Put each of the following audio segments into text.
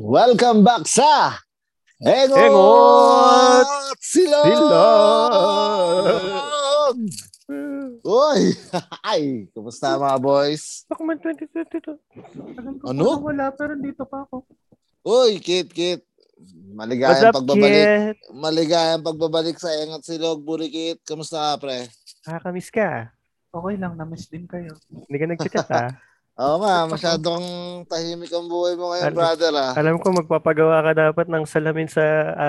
Welcome back sa Engot, Engot Silog! Silog! Uy! Ay, kumusta mga boys? Ako man 2022. Ano? Wala, pero dito pa ako. Uy, Kit, Kit. What's Maligayang up, pagbabalik. kid? Maligayang pagbabalik sa Engot Silog, Burikit. Kamusta ka, pre? Nakakamiss ka. Okay lang, na-miss din kayo. Hindi ka nagchat ah. Oo nga, masyadong tahimik ang buhay mo ngayon, Ano? brother, ah. Alam ko magpapagawa ka dapat ng salamin sa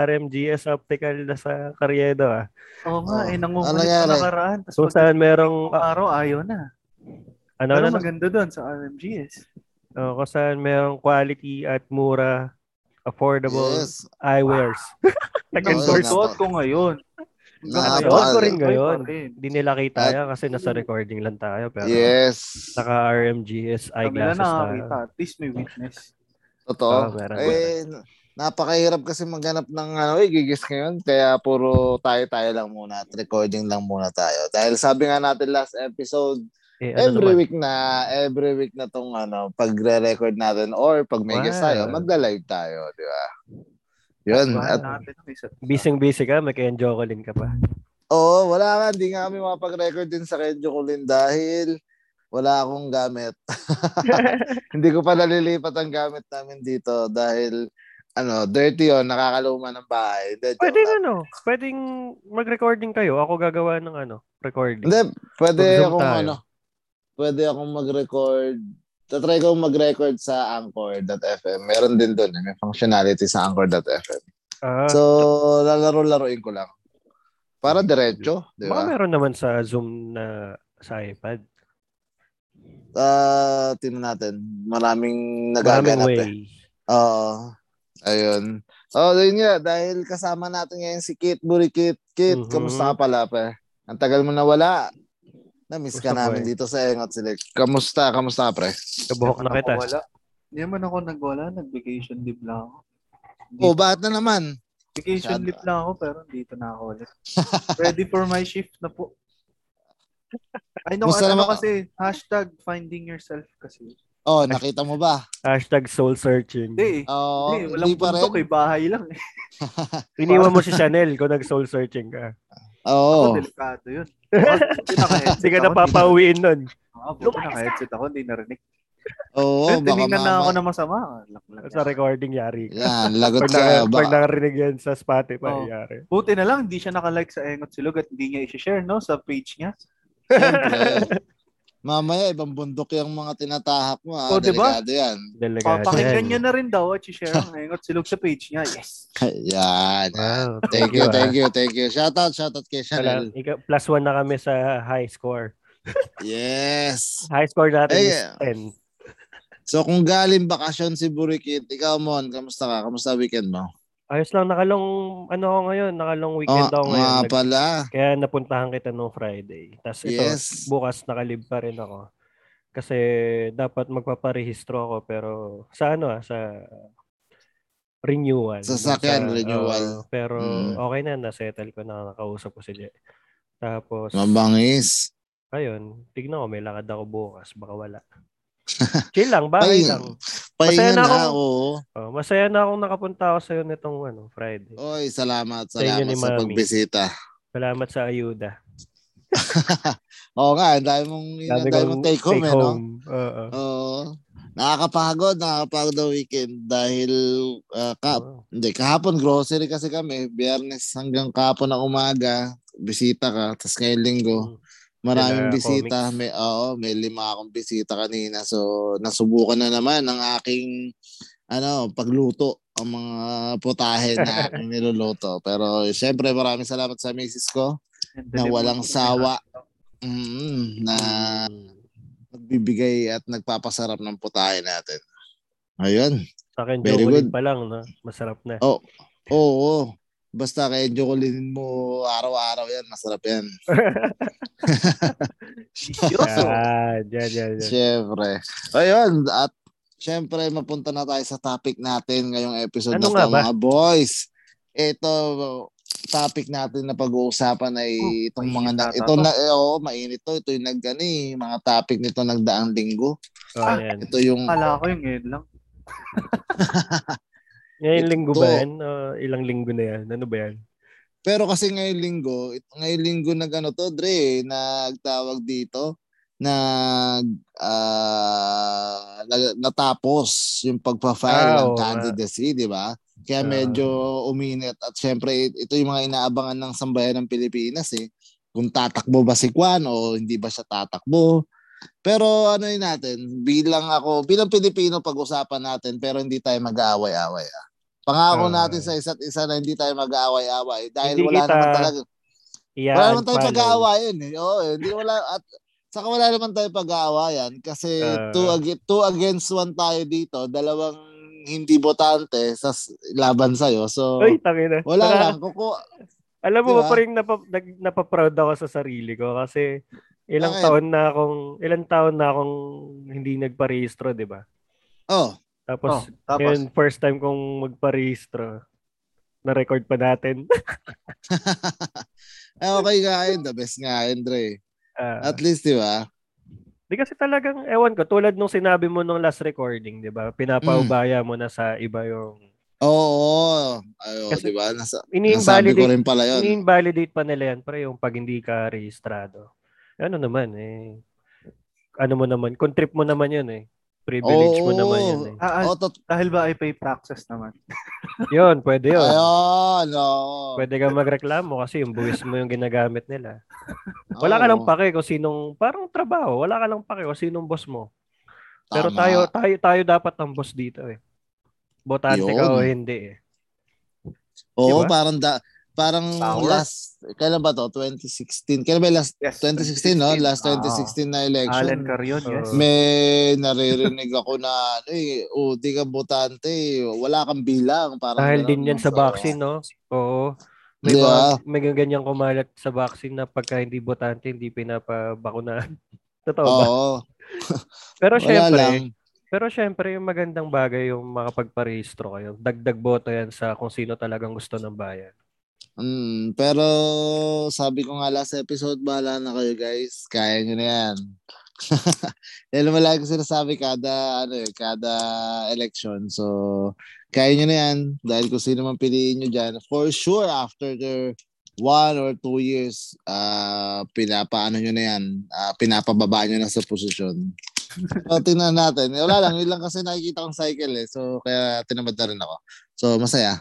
RMGS Optical na sa Karyedo ah. Oo nga, Oh, eh, ano nangungulit nangyari? sa nakaraan. Tapos Kung saan merong ah, araw, ayaw na. ano Pero ano, maganda doon sa RMGS. oh, kung saan merong quality at mura affordable Yes. eyewears. Oo, Nag-endorse. ko ngayon. Napaka- Suot ko rin Ay, ngayon. Hindi nila kita yan kasi nasa recording lang tayo pero Yes. naka RMGS eyeglasses nakakita. na. At least may witness. Totoo. Oo, meron. eh, napakahirap kasi maghanap ng ano, eh, gigis ngayon. Kaya puro tayo-tayo lang muna at recording lang muna tayo. Dahil sabi nga natin last episode, Eh, ano every naman? week na, every week na tong ano, pagre-record natin or pag may guest Wow. tayo, magla-live tayo, di ba? Yun. At. Bising-busy ka, may Ken Jocelyn ka pa. oo, wala nga, hindi nga kami mapag-record din sa Kenjo Kulin dahil wala akong gamit. hindi ko pa nalilipat ang gamit namin dito dahil ano, dirty yon nakakaluma ng bahay. Hindi, joke Pwede lang. ano, pwedeng mag-recording kayo. Ako gagawa ng ano, recording. Hindi, pwede akong tayo. ano, pwede akong mag-record. Tatry ko mag-record sa Anchor.fm. Meron din doon, eh. may functionality sa Anchor.fm. Ah, So, lalaro-laruin ko lang. Para diretso, di baka ba? meron naman sa Zoom na sa iPad. Ah, tingnan natin. Maraming nagaganap eh. Oo. Ayun. Oh, yun nga. Dahil kasama natin ngayon si Kit Burikit. Kit, Mhm. kamusta ka pala, pe? Ang tagal mo na wala. Na-miss ka Kamusta, namin boy? dito sa Engot Select. Kamusta? Kamusta, pre? Kabuhok na Ako kita. Wala. Hindi naman ako nagwala. Nag-vacation leave lang ako. Oh, bakit na naman? Vacation Masyado. leave lang ako pero dito na ako ulit. Ready for my shift na po. Ay, no, Gusto ano, naman- kasi, hashtag finding yourself kasi. Oh, nakita mo ba? Hashtag soul searching. Hindi, eh. Oo, Hindi, hindi walang pa bundok rin. eh, bahay lang eh. Iniwan mo si Chanel kung nag-soul searching ka. Oo. Ako, delikado yun. Hindi ka napapauwiin nun. Ah, buti naka-headset ako, hindi narinig. Oo, Pero baka tinignan na ako mama. na masama. Sa recording, yari ka. Yan, lagot Pag, ka. na, pag Baka, nakarinig yan sa Spotify, Oh. yari. Buti na lang, hindi siya nakalike sa Engot Silog at hindi niya i-share no, sa page niya. Siyempre. Mamaya, ibang bundok yung mga tinatahak mo. Ha? Oh, diba? Delikado yan. Delegado. Papakinggan niya na rin daw at i-share ang Engot Silog sa page niya. Yes! Yan. Wow, Thank you, ah. thank you, thank you. Shout out, shout out kay Wala, Chanel. ika- plus one na kami sa high score. Yes. High score natin Ay, is 10. So kung galing bakasyon si Burikit, ikaw Mon, kamusta ka? Kamusta weekend mo? Ayos lang, nakalong, ano ako ngayon, nakalong weekend Oh, ako ngayon. nga Nag- pala. kaya napuntahan kita nung Friday. Tapos ito, Yes. bukas nakalib pa rin ako. Kasi dapat magpaparehistro ako pero sa ano ah, sa renewal. Sa sakyan, Nasa- renewal. oo, pero Mm. okay na, nasettle ko na, nakausap ko si Je. Tapos, Mabangis. ayun, tignan ko, may lakad ako bukas, baka wala. Chill lang, bahay lang. Pahinga Masaya na na, akong- oo. Oh, masaya na akong nakapunta ako sa'yo nitong ano, Friday. Oy, salamat, Sa salamat sa Mami. pagbisita. Salamat sa ayuda. Oo nga, ang dami mong, ang dami mong take home, eh, no? Oo. Oo. Nakakapagod, nakakapagod ang weekend dahil ah, ka, Oo. hindi, kahapon grocery kasi kami, biyernes hanggang kahapon ng umaga, bisita ka, tapos ngayong linggo, Mm. Maraming Dala bisita, comics. may, oo, may lima akong bisita kanina, so nasubukan na naman ang aking, ano, pagluto, ang mga putahe na aking niluluto. Pero syempre maraming salamat sa misis ko na walang sawa mm, na nagbibigay at nagpapasarap ng putahe natin. Ayun. Sa akin, Very good. pa lang, no? Masarap na. Oo. Oo. Basta kay Jocolyn mo araw-araw yan, masarap yan. Seryoso. Yan, yan, yan, yan. Siyempre. Ayun. At siyempre, mapunta na tayo sa topic natin ngayong episode Ano na nga to, ba? mga boys. Ito, topic natin na pag-uusapan ay Oh, itong mga na, ito to. na eh, oo, mainit to. Ito yung nag eh, mga topic nito nagdaang linggo. Oh, yan. Ito yung Kala ko yung ngayon lang. Ngayong linggo ba yan? Uh, ilang linggo na yan? Ano ba yan? Pero kasi ngayong linggo, ngayong linggo nag ano to, Dre, nagtawag dito, nag nag- natapos yung pagpa-file Ah, ng candidacy, di ba? Kaya Ah. medyo uminit at syempre it- ito yung mga inaabangan ng sambayan ng Pilipinas eh. Kung tatakbo ba si Kwan o hindi ba siya tatakbo. Pero ano yun natin, bilang ako, bilang Pilipino pag-usapan natin pero hindi tayo mag-aaway-away. Ah. Pangako Ah. natin sa isa't isa na hindi tayo mag-aaway-away dahil wala kita naman talaga Iyan, wala naman tayo pag-aawayan eh. Oo, eh. hindi wala at saka wala naman tayo pag-aawayan kasi Ah. two, ag- two against one tayo dito, dalawang hindi botante sa laban sa'yo. So, Uy, tangina. wala Wala- lang. Kuku, Alam mo Di ba ba? pa rin napa, nag, napaproud ako sa sarili ko kasi ilang Bakit? taon na akong ilang taon na akong hindi nagparehistro, 'di ba? oh, Tapos, Oh, tapos, yun, first time kong magparehistro. Na-record pa natin. eh, okay nga yun. The best nga yun, Dre. Ah, At least, di ba? di kasi talagang, ewan ko, tulad nung sinabi mo nung last recording, di ba? Pinapaubaya mo na sa iba yung... Oo. Ayo, Kasi di ba? Nasa, nasabi ko rin pala yun. ini-invalidate pa nila yan, pre, yung pag hindi ka rehistrado. Ano naman, eh. Ano mo naman, kung trip mo naman yun, eh. Privilege mo Oo. naman yun, eh. ah, ah, Oh, tot- dahil ba ay pay praxis naman? Yun, pwede yun. Ayun, no. Pwede kang magreklamo kasi yung buwis mo yung ginagamit nila. Wala ka lang pake kung sinong, parang trabaho, wala ka lang pake kung sinong boss mo. Pero Tama. tayo, tayo, tayo dapat ang boss dito eh. Botante ka Yun. o hindi eh. Oo, Diba? parang da, parang Power. last, kailan ba to? 2016. Kailan ba yung last? Yes. 2016, no? Last Ah, 2016 na election. Allen Carion, yes. May naririnig ako na, ano eh, oh, di ka botante, wala kang bilang. Parang Dahil din yan sa So, vaccine, no? Oo. May, Di ba? mga, may ganyan kumalat sa vaccine na pagka hindi botante, hindi pinapabakunahan. Totoo ba? Oo, Pero wala syempre, lang. pero syempre yung magandang bagay yung makapagparehistro kayo. Dagdag boto yan sa kung sino talagang gusto ng bayan. Mm, pero sabi ko nga last episode, bahala na kayo guys. Kaya nyo na yan. Naman lagi ko sinasabi kada, ano eh, kada election. So, kaya nyo na yan. Dahil kung sino man piliin nyo dyan, for sure, after the one or two years, ah pinapaano nyo na yan. ah pinapababa nyo na sa posisyon. so, tingnan natin. Wala lang, yun lang kasi nakikita kong cycle eh. So, kaya tinamad na rin ako. So, masaya.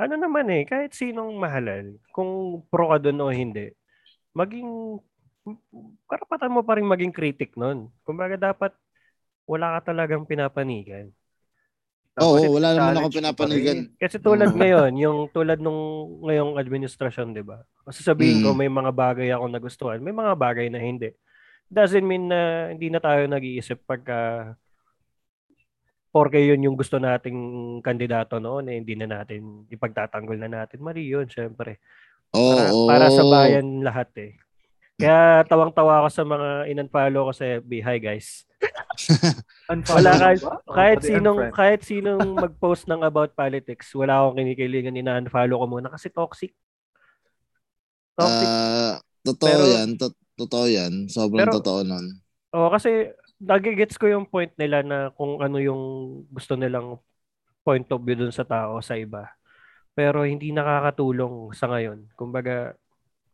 Ano naman eh, kahit sinong mahalal, kung pro ka doon o hindi, maging, karapatan mo pa rin maging critic nun. Kumbaga dapat wala ka talagang pinapanigan. Oo, Dapat wala naman ako pinapanigan. Kasi tulad Mm. ngayon, yung tulad nung ngayong administrasyon, di ba? Sasabihin ko Mm. may mga bagay ako nagustuhan, may mga bagay na hindi. Doesn't mean na hindi na tayo nag-iisip pagka porke yun yung gusto nating kandidato noon, eh, hindi na natin, ipagtatanggol na natin. Mali yun, syempre. Oo. Para, para sa bayan lahat eh. Kaya tawang-tawa ako sa mga in-unfollow ko sa FB. Hi guys. Wala kahit, kahit sinong kahit sinong mag-post ng about politics, wala akong kinikilingan ina-unfollow ko muna kasi toxic. Toxic. Ah, totoo Pero- yan. To- totoo yan. Sobrang Pero- totoo nun. Oo, kasi nagigets ko yung point nila na kung ano yung gusto nilang point of view dun sa tao, sa iba. Pero hindi nakakatulong sa ngayon. Kumbaga,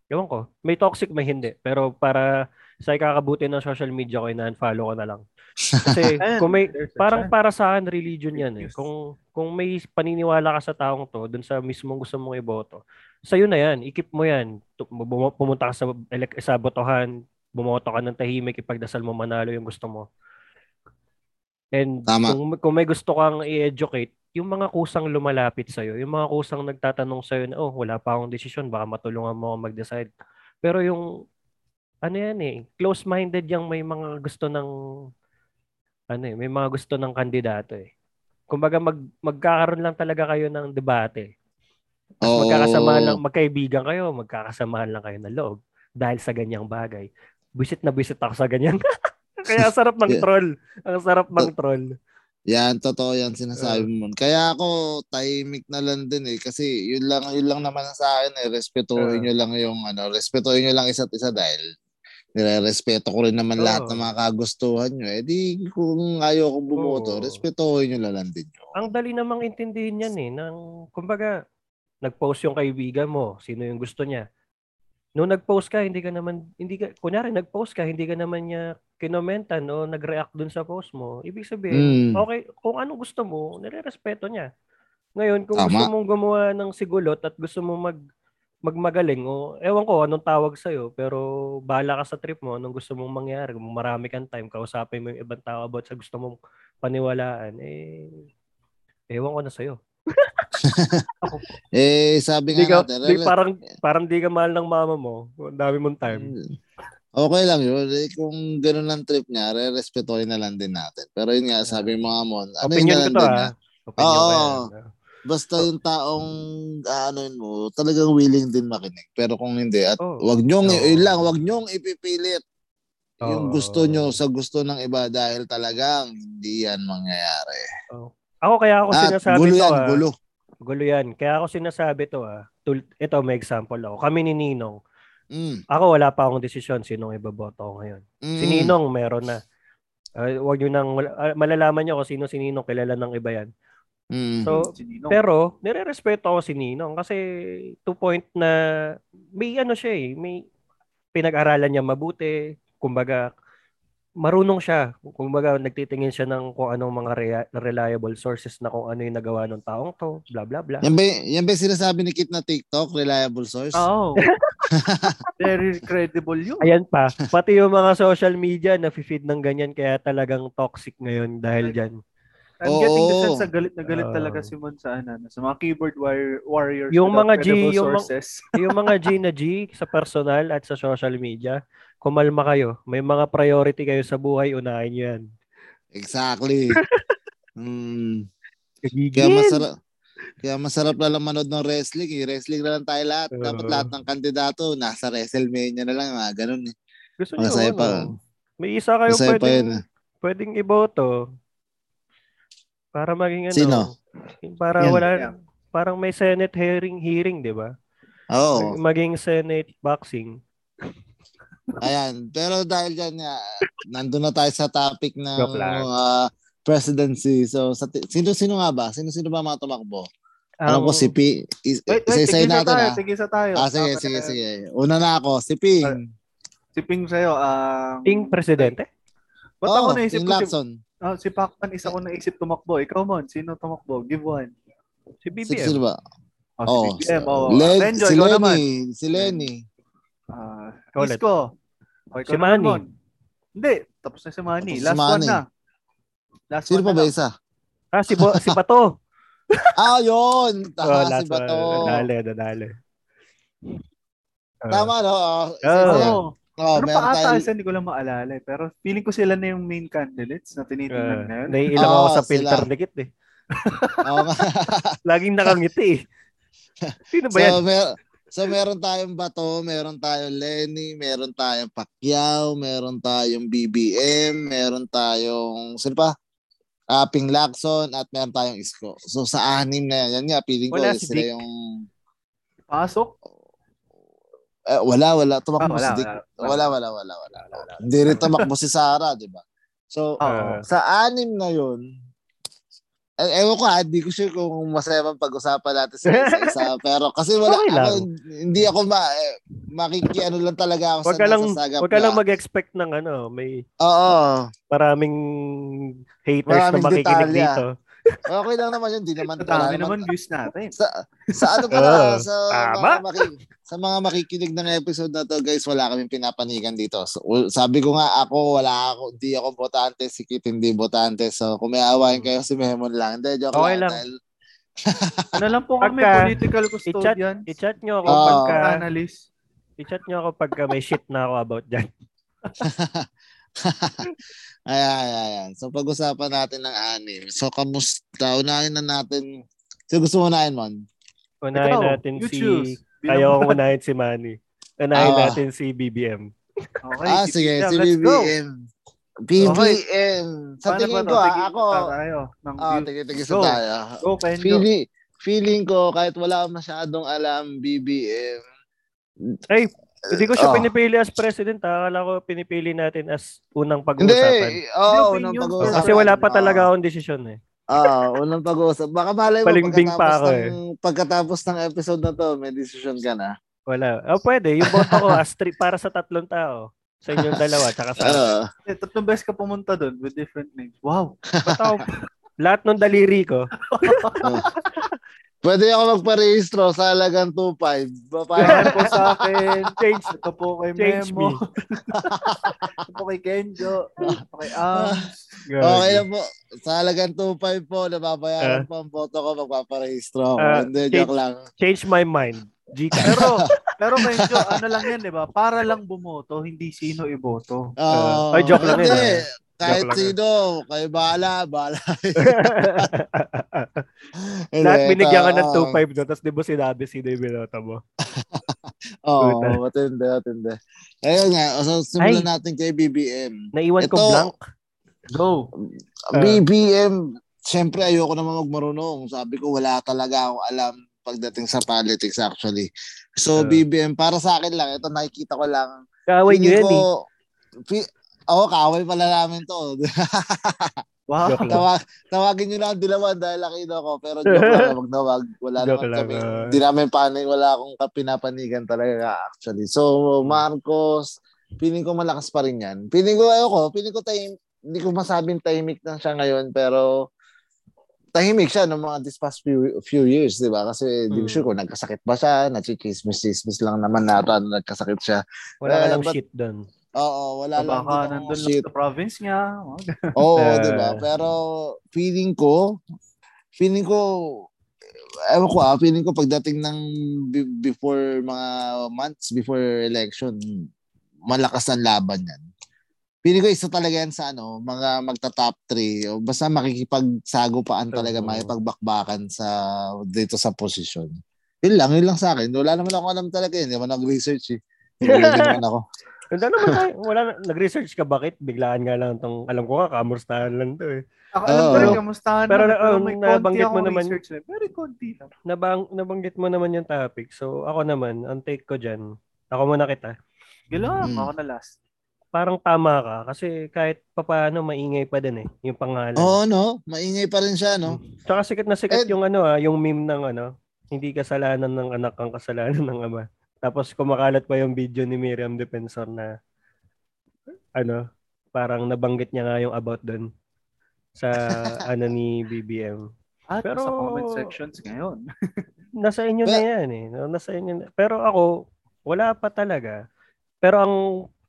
ewan ko, may toxic, may hindi. Pero para sa ikakabuti ng social media ko, ina-unfollow ko na lang. Kasi kung may, parang para sa akin, religion yan eh. Kung, kung may paniniwala ka sa taong to, dun sa mismong gusto mong iboto, sa'yo na yan, ikip mo yan. Pumunta ka sa, sa botohan, bumoto ka ng tahimik, ipagdasal mo manalo yung gusto mo. And Tama. kung, kung may gusto kang i-educate, yung mga kusang lumalapit sa'yo, yung mga kusang nagtatanong sa'yo na, oh, wala pa akong desisyon, baka matulungan mo ako mag-decide. Pero yung, ano yan eh, close-minded yung may mga gusto ng, ano eh, may mga gusto ng kandidato eh. Kumbaga mag, magkakaroon lang talaga kayo ng debate. Tapos Oo. magkakasamahan lang, magkaibigan kayo, magkakasamahan lang kayo ng loob dahil sa ganyang bagay. Bisit na bisit ako sa ganyan. Kaya sarap ng troll. Ang sarap ng troll. Yan, totoo yan sinasabi mo. Kaya ako, tahimik na lang din eh. Kasi yun lang, yun lang naman sa akin eh. Respetuhin Ah. nyo lang yung ano, respetuhin nyo lang isa't isa dahil nire-respeto ko rin naman lahat Oo. ng mga kagustuhan nyo. Eh di kung ayaw kong bumoto, Oo. respetuhin nyo lang din yun. Ang dali namang intindihin yan eh. Nang, kumbaga, nag-post yung kaibigan mo, sino yung gusto niya. Nung nag-post ka, hindi ka naman, hindi ka, kunyari nag-post ka, hindi ka naman niya kinomentan o nag-react dun sa post mo. Ibig sabihin, Mm. okay, kung ano gusto mo, nire-respeto niya. Ngayon, kung Tama. gusto mong gumawa ng sigulot at gusto mo mag magmagaling o ewan ko anong tawag sa pero bahala ka sa trip mo anong gusto mong mangyari kung marami kang time kausapin mo yung ibang tao about sa gusto mong paniwalaan eh ewan ko na sa'yo Eh, sabi Di nga ka, natin, di, parang, parang di ka mahal ng mama mo. Ang dami mong time. Okay lang yun. Eh, kung ganun ang trip niya, re-respetuhin na lang din natin. Pero yun nga, sabi mo nga mo, ano yun Opinion na ko lang to din ah. niya. Opinion ko Oo. yan. Basta yung taong ano yun mo, talagang willing din makinig. Pero kung hindi, at Oo. wag nyong, Oo. yun lang, wag nyong ipipilit yung Oo. gusto nyo sa gusto ng iba dahil talagang hindi yan mangyayari. Ako kaya ako At sinasabi gulo to yan, ah. gulo. Gulo yan. Kaya ako sinasabi to ah. Tul- ito may example ako. Kami ni Ninong. Mm, Ako wala pa akong desisyon sinong ibaboto ko ngayon. mm, Si Ninong meron na. Uh, wag nyo nang, ah, malalaman nyo kung sino si Ninong, kilala ng iba yan. mm. So, Si Ninong. Pero, nire-respeto ako si Ninong kasi to point na may ano siya eh, may pinag-aralan niya mabuti, kumbaga marunong siya. Kumbaga nagtitingin siya ng kung anong mga rea- reliable sources na kung ano yung nagawa ng taong to, bla bla bla. Yan ba, yan ba yung sinasabi ni Kit na TikTok, reliable source? Oo. Very credible yun. Ayan pa, pati yung mga social media na feed ng ganyan kaya talagang toxic ngayon dahil diyan. I'm getting the Oo. sense na galit na galit Oo. talaga si Mon sa ano, sa mga keyboard war- warriors Yung without mga G, credible yung mga- sources. yung mga G na G sa personal at sa social media, kumalma kayo. May mga priority kayo sa buhay, unahin nyo yan. Exactly. mm. Kaya masarap kaya masarap na lang manood ng wrestling. Eh. Wrestling na lang tayo lahat. Dapat Oo. lahat ng kandidato nasa WrestleMania na lang. Mga ganun eh. Gusto nyo, Masaya ano, pa. may isa Masaya pa pwedeng, yun. ah. pwedeng iboto para maging ano, Sino? para Yan. wala, Yan. parang may Senate hearing, hearing, di ba? Oo. Maging Senate boxing. Ayan. Pero dahil dyan nandun na tayo sa topic ng uh, presidency. So, sa ti- sino-sino nga ba? Sino-sino ba mga tumakbo? Alam ko Ang- si P. Is, Wait, wait, tigisa natin tayo, ah. tigisa tayo. Ah, sige, Ah, sige, eh, sige. Una na ako. Si Ping. Si Ping sa'yo, ang... Ping presidente? Ba't Oo, ako naisip Ping ko si, Ah, si Pacman, isa ko naisip tumakbo. Ikaw, Mon, sino tumakbo? Give one. Si Si, BBM. sino ba? Oh, Oh, si BBM. Oh, Len- Renjo, si ikaw Lenny. naman. Si Lenny. Ah, ulit. Isko. Oh, ikaw Si naman, Manny. Mon. Hindi, tapos na si Manny. Tapos si Last one Manny. na. Last Sino one pa na ba isa? Ah, si, Bo, si Bato. Ah, yun! oh, Tama si last Bato. one. Dali, dali. Ah, Tama, no? Oh, Oh. Oh, oh, ano meron pa ata tayo. hindi ko lang maalala. eh. Pero feeling ko sila na yung main candidates na tinitingnan ah, ngayon. naiilang ako Oo, sa filter sila. ni Kit eh. Oo nga. Laging nakangiti eh. Sino ba yan? so, mer- so, meron tayong Bato, meron tayong Lenny, meron tayong Pacquiao, meron tayong BBM, meron tayong, sino pa? Ah, Ping Lacson, at meron tayong Isko. So, sa anim na yan, yan nga, feeling ko Wala si sila Dick. yung... Pasok? Eh, wala, wala. Ah, Tumakbo wala, si Dick. wala, Wala, wala, wala, wala. Hindi rin tumakbo si Sarah, di ba? So. Ah. sa anim na yun, eh, ewan ko ha, hindi ko sure kung masaya bang pag-usapan natin sa isa-isa. pero kasi wala, Okay ako, hindi ako ma, eh, makikiano lang talaga ako Wag sa lang, nasasagap wag ka lang mag-expect ng ano, may Oo. maraming haters Maraming na makikinig detalya. dito. Okay lang naman yun. Hindi naman. Wala dami naman views natin. sa sa ano pala Oo. sa Tama. mga maki- sa mga makikinig ng episode na to guys wala kaming pinapanigan dito so, sabi ko nga ako wala ako di ako botante si Kit hindi botante so kung may awayin kayo si Memon lang hindi joke Okay lang, lang. dahil Ano lang po kami, Pagka- political custodians, I-chat nyo ako Oo. pagka, analysts. i-chat nyo ako pagka may shit na ako about dyan. ayan, ayan. So, pag-usapan natin ng anim. So, kamusta? Unahin na natin. So, gusto mo unahin, Mon? Unahin Ikaw, natin you si, choose. Ayaw kong unahin si Manny. Unahin Ah. natin si BBM. Okay, ah, si sige. Si let's go. BBM. BBM. Sa Paano tingin ko, ah, Tigil ako, ah, Go. sa tayo. Go. Feeling, feeling ko, kahit wala akong masyadong alam, BBM, Ay, Hindi ko siya Oh. pinipili as president. ha. Akala ko pinipili natin as unang Hindi, pag-uusapan. oo, Hindi, unang opinion. pag-uusapan. Kasi wala pa Oo. talaga akong desisyon eh. Ah, unang pag-uusap. Baka malay mo Palimbing pa pagkatapos ako eh. ng, pagkatapos ng episode na to, may decision ka na. Wala. Oh, pwede. Yung boto ko as tri- para sa tatlong tao. Sa inyong dalawa. Tsaka sa Ah, Eh, tatlong beses ka pumunta doon with different names. Wow. Ba't ako? Lahat ng daliri ko. pwede ako magparehistro sa halagang 2.5. Para Para, po sa akin. Change. Ito po kay Change Memo. me. Ito po kay Kenjo. Ito kay Ams. okay lang po. Sa halagang 2.5 po, nababayaran po ang boto ko, magpaparehistro ako. Ah, Hindi, change- joke lang. Change my mind. Gcash. Pero, pero Kenjo, ano lang yan, di ba? Para lang bumoto, hindi sino iboto. Ah, ay, joke lang ah. Kahit sino, kayo bahala, bahala. Lahat binigyan ka ng ah, 2.5 doon, tapos di ba sinabi sino yung binoto mo? Oo, Puta. matindi, matindi. Ayun nga, so simulan Ay. natin kay BBM. Naiwan ko Ito- blank. Go. Ah. BBM, syempre ayoko naman magmarunong. Sabi ko wala talaga akong alam pagdating sa politics actually. So Ah. BBM, para sa akin lang, ito nakikita ko lang. Kaaway nyo yan eh. ko- Fi- Oo, kaaway pala namin to. Wow. Tawag, tawagin nyo na ang dilawan dahil nakita ko. Pero joke lang, wag na wag. Wala Joke naman lang, kami. ah. Hindi namin panig, wala akong pinapanigan talaga actually. So, Marcos, feeling ko malakas pa rin yan. Feeling ko, ayoko, feeling ko tahim, hindi ko masabing tahimik na siya ngayon, pero tahimik siya ng mga this past few, few years, di ba? Kasi di ko Hmm. sure kung nagkasakit ba siya, nachichismis-chismis lang naman na nagkasakit siya. Wala ka Eh, lang but- shit doon. Oo, wala lang. Baka nandun lang sa province niya. Oo, Eh. di ba? Pero feeling ko, feeling ko, ewan ko ah, feeling ko pagdating ng be- before mga months before election, malakas ang laban yan. Feeling ko isa talaga yan sa ano, mga magta-top 3 o basta makikipagsagupaan talaga, Oo. makipagbakbakan sa dito sa posisyon. Yun lang, yun lang sa akin. Wala naman ako alam talaga yun. Hindi naman nag-research eh. Hindi naman ako. Wala naman tayo. Wala, na- nag-research ka bakit? Biglaan nga lang tong alam ko nga, kamustahan lang to eh. Ako alam ko rin, kamustahan Pero, lang. um, may nabanggit konti mo naman- research na. Very konti lang. Nabang, nabanggit mo naman yung topic. So, ako naman, ang take ko dyan, ako muna kita. Gilang, Hmm. ako na last. Parang tama ka kasi kahit papaano maingay pa din eh, yung pangalan. Oo, no? Maingay pa rin siya, no? Tsaka sikat na sikat Eh, yung ano ah, yung meme ng ano, hindi kasalanan ng anak ang kasalanan ng ama. Tapos kumakalat pa yung video ni Miriam Defensor na ano, parang nabanggit niya nga yung about doon sa ano ni BBM. At Pero- sa comment sections ngayon. Nasa inyo na yan eh. Nasa inyo na. Pero ako, wala pa talaga. Pero ang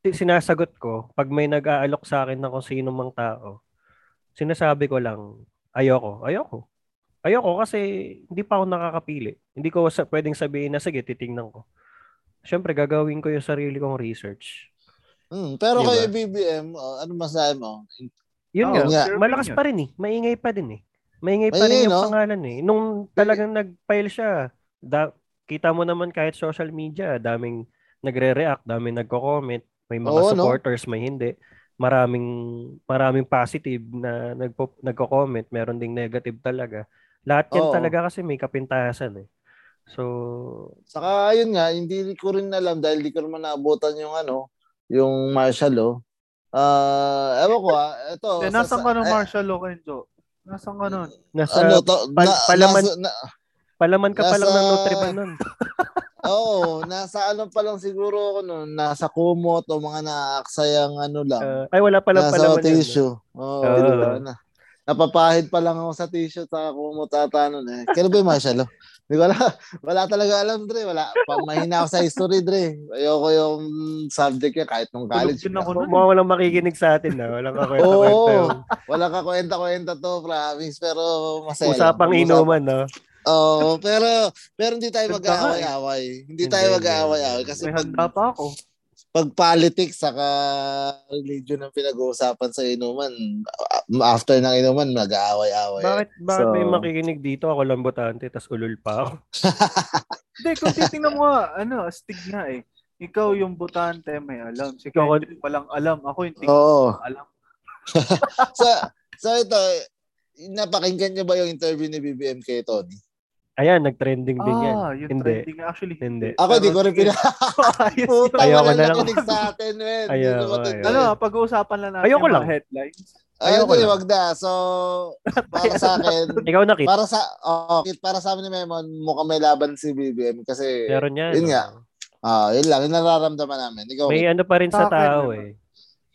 sinasagot ko, pag may nag-aalok sa akin ng kung sino mang tao, sinasabi ko lang, ayoko, ayoko. Ayoko kasi hindi pa ako nakakapili. Hindi ko sa, pwedeng sabihin na, sige, titingnan ko. Siyempre, gagawin ko yung sarili kong research. Hmm, pero Diba? kay BBM, oh, ano masabi mo? Yun Oo, nga, nga. malakas pa rin eh. Maingay pa din eh. Maingay pa Maingay, rin yung no? pangalan eh. Nung talagang nag-file siya, da- kita mo naman kahit social media, daming nagre-react, daming nagko-comment, may mga Oo, no? supporters, may hindi. Maraming maraming positive na nagpo, nagko-comment, meron ding negative talaga. Lahat yan Oo. talaga kasi may kapintasan eh. So, Saka yun nga, hindi ko rin alam dahil di ko naman naabutan yung ano, yung martial law. Ah, ewan ko ah, ito. Eh, sa- nasan sa- ka nun, eh, Marshall Lokenjo? Nasan ka nun? nasa ano to, pal- na, palaman- nasa, na, palaman ka pa lang ng nasa- Nutriban nun. Oo, nasa ano pa lang siguro ako noon, nasa kumot o mga naaksayang ano lang. Uh, ay, wala palang nasa palaman no? tissue. Oo, di ba? Na, napapahid pa lang ako sa tissue sa kumot ata noon eh. Kailan ba yung martial law? Di ko alam. Wala talaga alam, Dre. Wala. Pa, mahina ako sa history, Dre. Ayoko yung subject niya kahit nung college. Tulog ako nun. Walang makikinig sa atin na. Walang kakwenta-kwenta. Oo. yun. Wala ka kwenta-kwenta to, promise. Pero masaya. lang. Usapang Usap- inuman, no? Oo, pero pero hindi tayo eh. mag-aaway-away. Hindi Hindi, tayo hindi. mag-aaway-away kasi May pag, pa ako. Pag politics saka religion ang pinag-uusapan sa inuman, after ng inuman, mag-aaway-away. Bakit, bakit may So- makikinig dito? Ako lang botante, tas ulol pa ako. Hindi, kung titingnan mo ano, astig nga eh. Ikaw yung butante, may alam. Si Ikaw- Kenjo walang alam. Ako yung tingin Oo. alam. so, so ito, napakinggan niyo ba yung interview ni BBM kay Tony? Ayan, nag-trending din yan. Ah, yung Hindi. trending actually. Hindi. Ako, di ko rin pina... Puta. Ayoko wala na lang. nakinig sa atin, men. Ayoko, naman ayoko. Ano, pag-uusapan lang natin Ayoko yung mga lang. headlines. Ay, Ayoko lang. wag na. So, para sa akin, Ikaw na, Kit. para sa, oh, Kit, para sa amin ni Memon, mukhang may laban si BBM kasi, Meron yan. yun nga. ah, yun lang, yun nararamdaman namin. Ikaw, May Kit. ano pa rin sa Sa akin, tao ano, eh.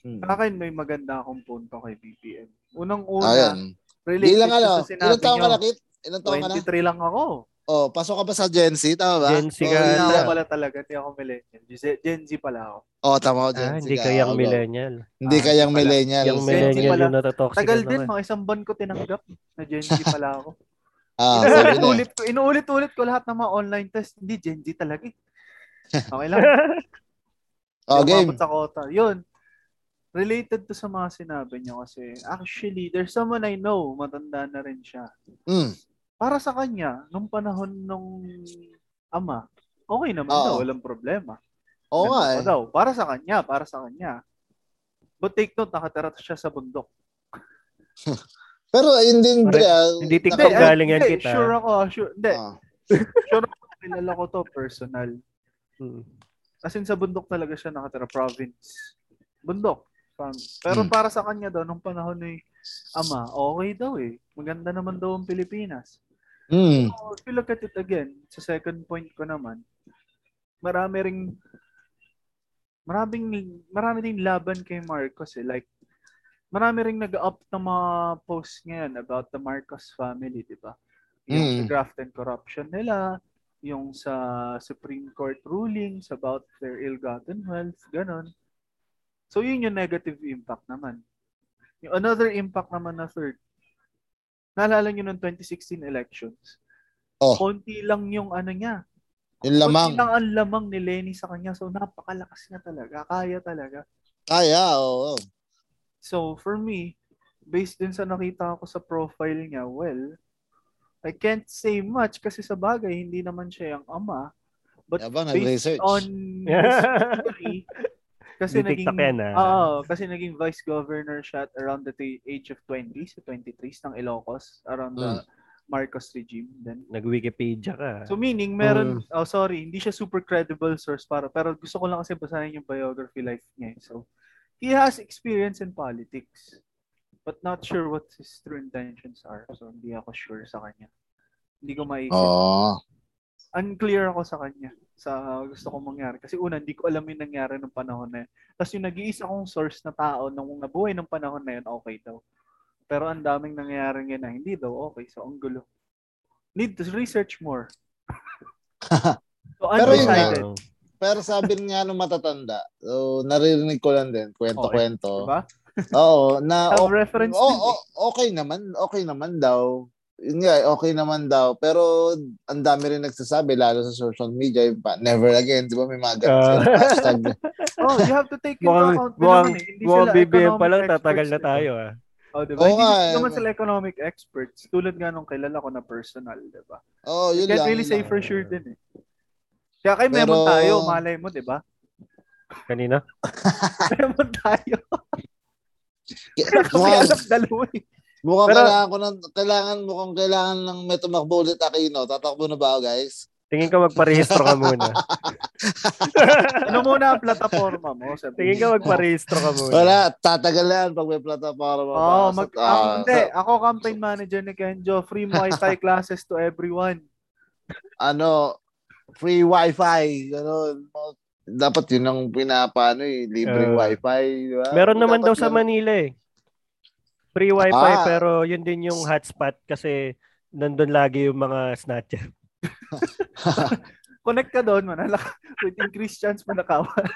Hmm. Sa akin, may maganda akong punto kay BBM. Unang-una, Ayan. related Di lang ano, sa sinabi ilang taong ka na, Kit? Ilang taong ka na? 23 lang ako. Oh, pasok ka ba sa Gen Z, tama ba? Gen Z Oh, ka yun Hindi ako pala talaga, hindi ako millennial. Gen Z pala ako. Oh, tama, Gen Ah, Z hindi ka. kayang Oh, go. millennial. Hindi Ah, kayang pala. millennial. Yung Gen Z millennial yung natatoxic Tagal na din, mga isang buwan ko tinanggap na Gen Z pala ako. Ah. Inuulit ko, inuulit-ulit ko lahat ng mga online test. Hindi, Gen Z talaga eh. Okay lang. Oh, game. sa kota. Yun. Related to sa mga sinabi niyo kasi actually, there's someone I know, matanda na rin siya. Mm. Para sa kanya, nung panahon nung ama, okay naman Oo. daw, walang problema. Oo nga pa eh. daw. Para sa kanya, para sa kanya. But take note, nakatira siya sa bundok. Pero yun din, Dre. ah, hindi TikTok Hindi, galing yan, hindi, Kit, ah. Sure ako, sure. Hindi, Ah. sure ako, kilala ko to personal. Hmm. As in, sa bundok talaga siya nakatira, province. Bundok. Pero Hmm. para sa kanya daw, nung panahon ni Ama, okay daw eh. Maganda naman daw ang Pilipinas. Mm. So, if you look at it again, sa second point ko naman, marami ring maraming marami ding laban kay Marcos eh. Like, marami ring nag-up ng mga posts ngayon about the Marcos family, di ba? Yung Mm. graft and corruption nila, yung sa Supreme Court rulings about their ill-gotten wealth, ganon. So, yun yung negative impact naman. Yung another impact naman na third, naalala nyo ng 2016 elections, Oh. konti lang yung ano niya, Yung lamang. Konti lang ang lamang ni Lenny sa kanya. So, napakalakas niya talaga. Kaya talaga. Kaya, oo. So, for me, based din sa nakita ko sa profile niya, well, I can't say much kasi sa bagay, hindi naman siya yung ama. But Yabang, based on his history, kasi Di naging, yan, ah. Oo, kasi naging vice governor siya at around the t- age of 20, sa 23 ng Ilocos, around the Mm. Marcos regime. Then, Nag-Wikipedia ka. So meaning meron oh sorry, hindi siya super credible source para pero gusto ko lang kasi basahin yung biography life niya. eh. So he has experience in politics but not sure what his true intentions are. So hindi ako sure sa kanya. Hindi ko maisip. Oo. Unclear ako sa kanya sa gusto kong mangyari. Kasi una, hindi ko alam yung nangyari ng panahon na yun. Tapos yung nag-iisa kong source na tao nung nabuhay ng panahon na yun, okay daw. Pero ang daming nangyayari ngayon na hindi daw okay. So ang gulo. Need to research more. so Pero yun. Oo. Pero sabi nga nung matatanda, so naririnig ko lang din, kwento-kwento. Diba? Oo, na Have reference o- din eh. o- okay naman, okay naman daw. Yun nga, okay naman daw. Pero ang dami rin nagsasabi, lalo sa social media, yung pa, never again, di ba may mga ganun hashtag. Oh, you have to take into account naman eh. Sila BBM pa lang, tatagal na experts, tayo ah. Oh, diba? Oo Hindi nga, naman eh. sila economic experts. Tulad nga nung kilala ko na personal, diba? Oh, You yun can't lang. really say for sure din eh. Kaya kay Pero- Memon tayo, malay mo, diba? Kanina? Memon tayo. Mukhang, Nakapagalap dalawa eh. Mukhang Pero- kailangan ko ng, kailangan, mukhang kailangan ng may tumakbo ulit Aquino. Tatakbo na ba ako, guys? Tingin ko magparehistro ka muna. Ano muna ang plataforma mo? Sabi Tingin ka magparehistro ka muna. Wala, tatagal na yan pag may plataforma. Oo, oh, mag, Sa- ako, ah, hindi. Ako campaign manager ni Kenjo. Free Wi-Fi classes to everyone. ano, free wifi, gano'n. Dapat yun ang pinapano eh, libreng Uh, wifi, di ba? Meron naman Dapat daw sa. Manila eh. Free wifi Ah. pero yun din yung hotspot kasi nandun lagi yung mga snatcher. Connect ka doon, manala ka. With increased chance manakawan.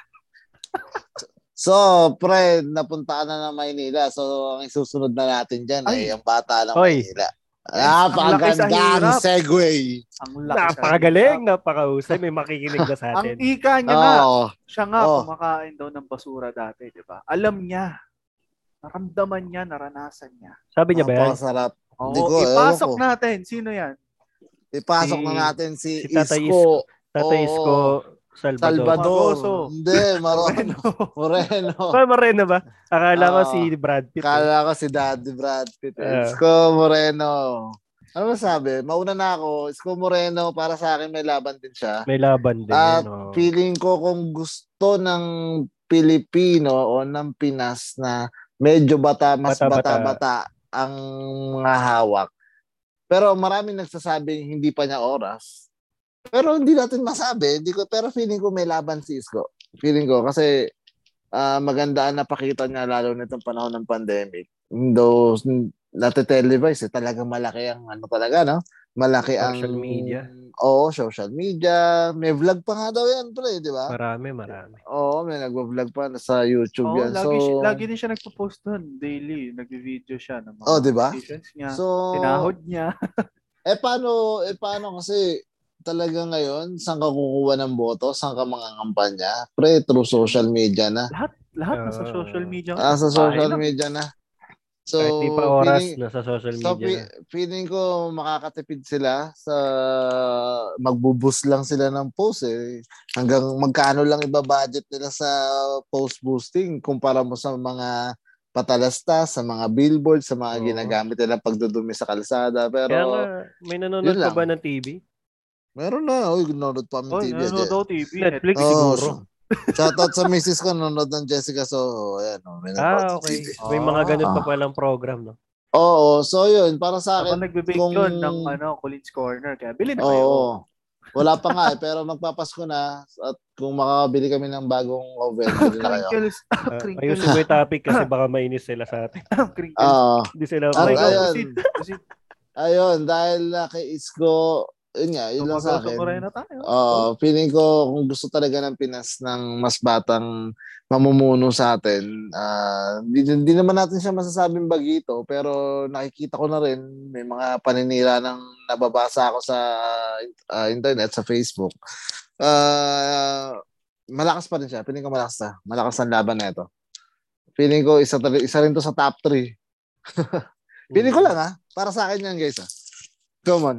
So, pre, napunta ka na ng Maynila. So, ang isusunod na natin dyan Ay. ay ang bata ng Oy. Maynila. Ang Napakagandang hirap. segue. Ang Napakagaling, napakahusay. May makikinig na sa Ang atin. ika niya nga, Oo. siya nga Oh. kumakain daw ng basura dati, di ba? Alam niya. Naramdaman niya, naranasan niya. Sabi niya ba yan? Napakasarap. Hindi Oo, ko, ewan ipasok ko. natin. Sino yan? Ipasok Si- na natin si, si Tatay Isko Tatay Oo. Isko Salvador. Salvador. Magoso. Hindi. Moreno. Moreno. Pa Moreno ba? Akala ko Oo. si Brad Pitt. eh. Kala ko si Daddy Brad Pitt. Ah. Isko Moreno. Ano masabi? Mauna na ako. Isko Moreno, para sa akin may laban din siya. May laban din. At no? feeling ko kung gusto ng Pilipino o ng Pinas na medyo bata, mas Bata-bata. ang mga hawak. Pero maraming nagsasabing hindi pa niya oras. Pero hindi natin masabi. Hindi ko, pero feeling ko may laban si Isko. Feeling ko kasi ah, maganda ang napakita niya lalo nitong panahon ng pandemic. Though nate-televise, eh, talagang malaki ang ano talaga, no? Malaki ang... Social media. Oo, social media. May vlog pa nga daw yan, pre, di ba? Marami, marami. Oo, may nagvo-vlog pa sa YouTube Oo, yan. lagi, so, siya- lagi din siya nagpo-post doon daily. Nagvi-video siya ng mga Oh, di ba? niya. so, Tinahod niya. eh paano, eh paano kasi talaga ngayon, saan ka kukuha ng boto? Saan ka mga kampanya? Pre, through social media na. Lahat nasa Ah. social media. Ah, sa social media na. So, Kahit di pa oras, feeling- nasa social So, media fe- na. feeling ko makakatipid sila sa magbuboost lang sila ng post eh. Hanggang magkano lang ibabudget nila sa post boosting kumpara mo sa mga patalasta, sa mga billboard, sa mga Oo. ginagamit nila pagdudumi sa kalsada. Pero Kaya nga, may nanonood pa ba ng TV? meron na. Uy, nanonood pa kami Oh, TV. nanonood daw TV. Netflix Oo, siguro. Shoutout sa misis ko, nanonood ng Jessica Soho. Ayan, oh, may Ah, okay. TV. May mga ganun pa Ah. palang program, no? Oo, so yun, para sa Ako akin, nagbe-bake kung- yun ng ano, Colin's Corner. Kaya bilhin na kayo. Oo. Wala pa nga eh, pero magpapasko na at kung makakabili kami ng bagong oven, bili na kayo. Crinkles. Ah, Crinkles. ayusin mo yung topic kasi baka mainis sila sa atin. Crinkles. Oo. Hindi sila At ayun. Ayun, dahil na kay Isko, yun nga, yun lang sa akin. Moreno tayo. Oo, feeling ko kung gusto talaga ng Pinas ng mas batang mamumuno sa atin, ah, di, di naman natin siya masasabing bagito, pero nakikita ko na rin, may mga paninira ng nababasa ako sa ah, internet, sa Facebook. Ah, malakas pa rin siya. Feeling ko malakas na. Malakas ang laban na ito. Feeling ko isa, isa rin to sa top 3. Feeling ko lang ha. Para sa akin yan guys ha. Come on.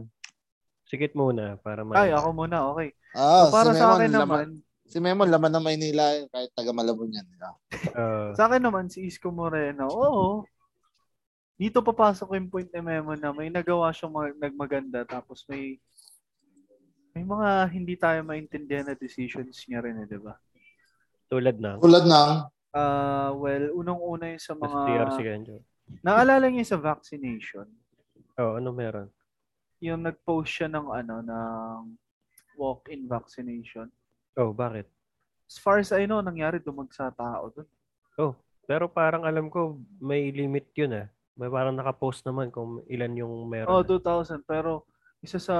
Sikit muna para ma- Ay, ako muna. Okay. Ah, So, para si sa Memon, akin laman- naman, Si Memon, laman ng Maynila kahit taga Malabon yan. Ah, sa akin naman si Isko Moreno, oo. Dito papasok yung point ni Memo na may nagawa siyang mag- nagmaganda tapos may may mga hindi tayo maintindihan na decisions niya rin, eh, di ba? tulad ng Tulad ng, Ah, well, unang-una yung sa mga naalala niyo sa vaccination, Oh, ano meron? Yung nag-post siya ng ano ng walk-in vaccination. Oh, bakit? As far as I know, nangyari dumagsa tao doon. Pero parang alam ko may limit yun ah. May parang nakapost naman kung ilan yung meron. Oh, 2,000. Pero isa sa...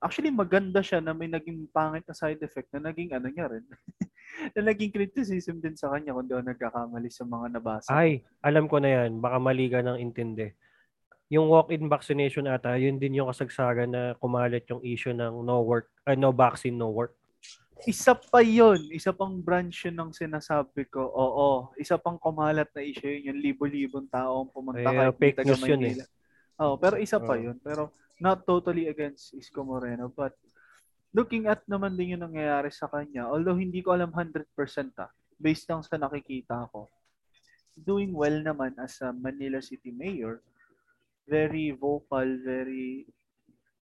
Actually, maganda siya na may naging pangit na side effect na naging ano niya rin. na naging criticism din sa kanya kung ako nagkakamali sa mga nabasa. Ay, alam ko na yan. Baka mali ka ng intindi. Yung walk-in vaccination ata, yun din yung kasagsagan na kumalat yung issue ng no work, ah, no vaccine, no work. Isa pa yun. Isa pang branch yun ng sinasabi ko. Oo. Isa pang kumalat na issue yun. Yung libo-libong tao ang pumunta Ay, kahit fake news yun eh. Oo, pero isa pa yun. Pero not totally against Isko Moreno. But looking at naman din yung nangyayari sa kanya, although hindi ko alam 100% ah, based lang sa nakikita ko, doing well naman as a Manila City Mayor. Very vocal, very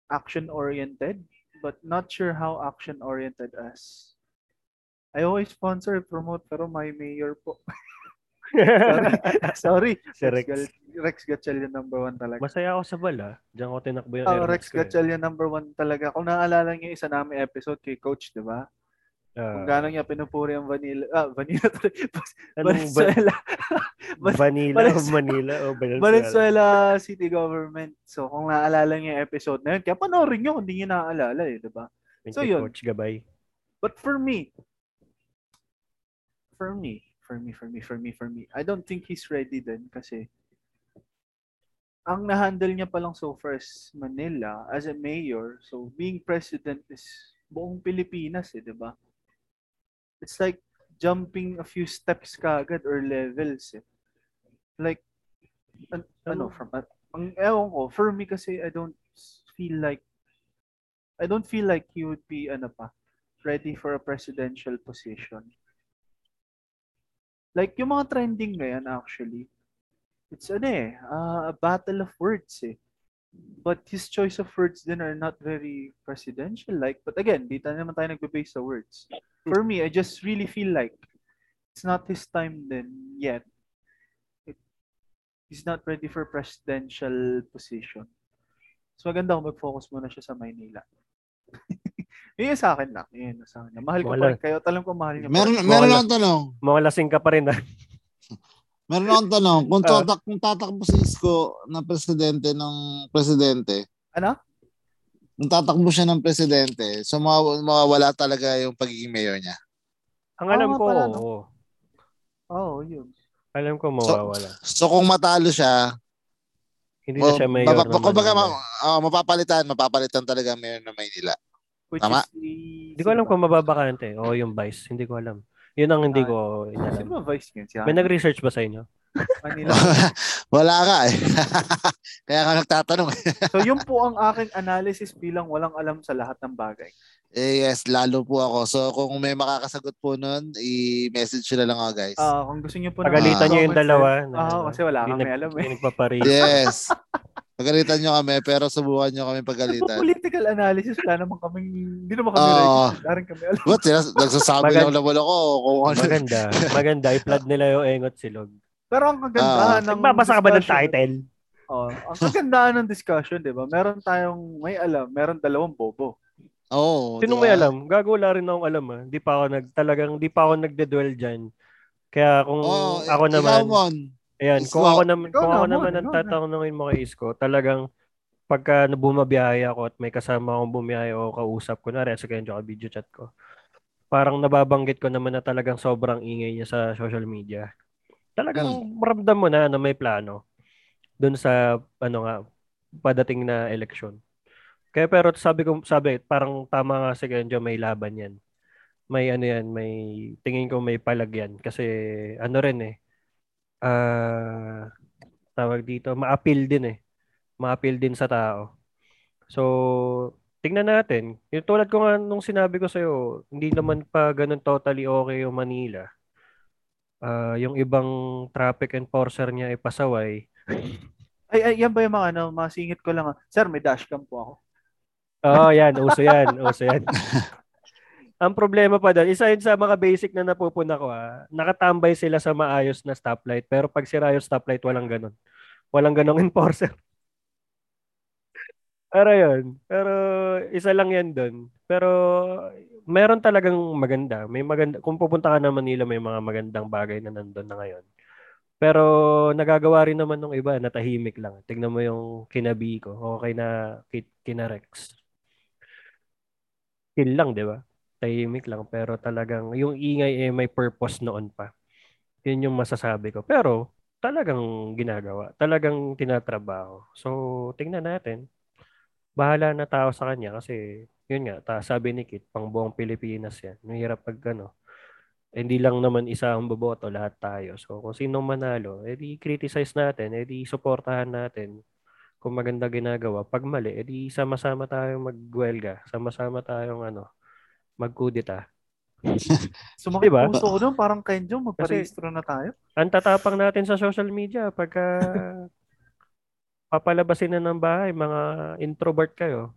action-oriented, but not sure how action-oriented as. I always sponsor, promote, pero my mayor po. Sorry. Si Rex. Rex Gatchalian number one talaga. Masaya ako sa bala. Diyan ko tinakbo yung Oh, Rex eh. Gatchalian number one talaga. Kung naalala niyo yung isa namin episode kay Coach, di ba? Ah, Kung gaano niya pinupuri ang vanilla. Ah, vanilla ba- Valenzuela. Van- Vanilla o Valenzuela. Manila o Valenzuela? Valenzuela City Government. So, kung naalala niyo yung episode na yun, kaya panoorin niyo kung hindi niyo naaalala eh, di ba? So, yun. Coach Gabay. But for me, for me, for me, for me, for me, for me, I don't think he's ready then kasi ang na-handle niya pa lang so far is Manila as a mayor. So being president is buong Pilipinas eh, di ba? It's like jumping a few steps kagad or levels eh. Like, an- ano, from, uh, ang ewan ko, for me kasi I don't feel like I don't feel like he would be ano pa, ready for a presidential position. Like, yung mga trending ngayon actually, it's ano eh, ah, a battle of words eh. But his choice of words then are not very presidential-like. But again, dito na naman tayo nagbe-base sa words. For me, I just really feel like it's not his time then yet. It, he's not ready for presidential position. So maganda kung mag-focus muna siya sa Maynila. yun sa akin lang. Yun sa akin. lang. Mahal ko pa rin kayo. Alam ko mahal niyo. pa Meron, rin. meron akong tanong. Mga lasing ka pa rin ah. Meron akong tanong. Kung, Ah. tatak, kung tatakbo si Isko na presidente ng presidente, Ano? kung tatakbo siya ng presidente, so mawa- mawawala talaga yung pagiging mayor niya. Ang alam nga ko, pala, no? oo. Oo, oh, yun. Alam ko mawawala. So kung matalo siya, Hindi na siya mayor baba- ng kumbaga, Manila. ma- ah, mapapalitan, mapapalitan talaga mayor ng Maynila. Which Tama. Hindi ko alam kung mababakante o yung vice. Hindi ko alam. Yun ang hindi Ah, ko Sino inalam. ba vice yun? Si May nag-research ba sa inyo? Manila. Wala ka eh. Kaya ka nagtatanong eh. so yun po ang aking analysis bilang walang alam sa lahat ng bagay. Eh, yes, lalo po ako. So kung may makakasagot po nun, i-message nyo na lang ako guys. Ah, kung gusto niyo po ng Pagalitan Ah. nyo yung dalawa. eh. Ah, kasi wala kami alam eh. Hindi nagpapari. yes. Pagalitan nyo kami, pero subukan nyo kami Ano pagalitan. political analysis? Wala naman kami, hindi naman kami registered. Daring kami alam. Ba't sila, nagsasabi Magand- lang naman ako kung ano. Maganda. Maganda. I-flood nila yung engot silog. Pero ang kagandahan ng Nagbabasa ka ba ng title? Oh, ang kagandahan ng discussion, 'di ba? Meron tayong may alam, meron dalawang bobo. Oo. Sino di may alam? Gago wala rin akong alam ah. Di pa ako nag, talagang, di pa ako nagde-dwell dyan. Kaya kung Oo, ako naman, Mon. Ayan, Isko. kung ako naman, kung ako naman, ang tatanungin mo kay Isko, talagang pagka bumabiyahe ako at may kasama akong bumiyahe o kausap ko, na sa kanya video chat ko, parang nababanggit ko naman na talagang sobrang ingay niya sa social media. Talagang maramdam mo na na may plano dun sa ano nga padating na eleksyon. Kaya pero sabi ko sabi parang tama nga si Kenjo may laban yan. May ano yan, may tingin ko may palag yan kasi ano rin eh. Ah tawag dito, ma-appeal din eh. Ma-appeal din sa tao. So, tingnan natin. Yung tulad ko nga nung sinabi ko sa'yo, hindi naman pa ganun totally okay yung Manila. Ah, yung ibang traffic enforcer niya ay pasaway. Ay, ay yan ba yung mga ano, masingit ko lang. ah. Sir, may dashcam po ako. Oo, yan. Uso yan. Uso yan. Ang problema pa doon, isa yun sa mga basic na napupuna ko, ah, nakatambay sila sa maayos na stoplight, pero pag sira yung stoplight, walang ganun. Walang ganong enforcer. Pero yun. Pero isa lang yan doon. Pero meron talagang maganda. May maganda. Kung pupunta ka na Manila, may mga magandang bagay na nandun na ngayon. Pero nagagawa rin naman ng iba na tahimik lang. Tingnan mo yung kinabi ko. Okay na kinarex. Chill lang, di ba? Tahimik lang. Pero talagang yung ingay eh may purpose noon pa. Yun yung masasabi ko. Pero talagang ginagawa. Talagang tinatrabaho. So, tingnan natin. Bahala na tao sa kanya kasi yun nga, ta, sabi ni Kit, pang buong Pilipinas yan. Mahirap pag ano, eh, hindi lang naman isa ang boboto, lahat tayo. So, kung sino manalo, edi criticize natin, edi suportahan natin kung maganda ginagawa. Pag mali, edi sama-sama tayong magwelga, sama-sama tayong ano, magkudita. Sumakit Diba? puso ko doon, parang Kenjo, magparehistro na tayo. Ang tatapang natin sa social media pagka papalabasin na ng bahay, mga introvert kayo.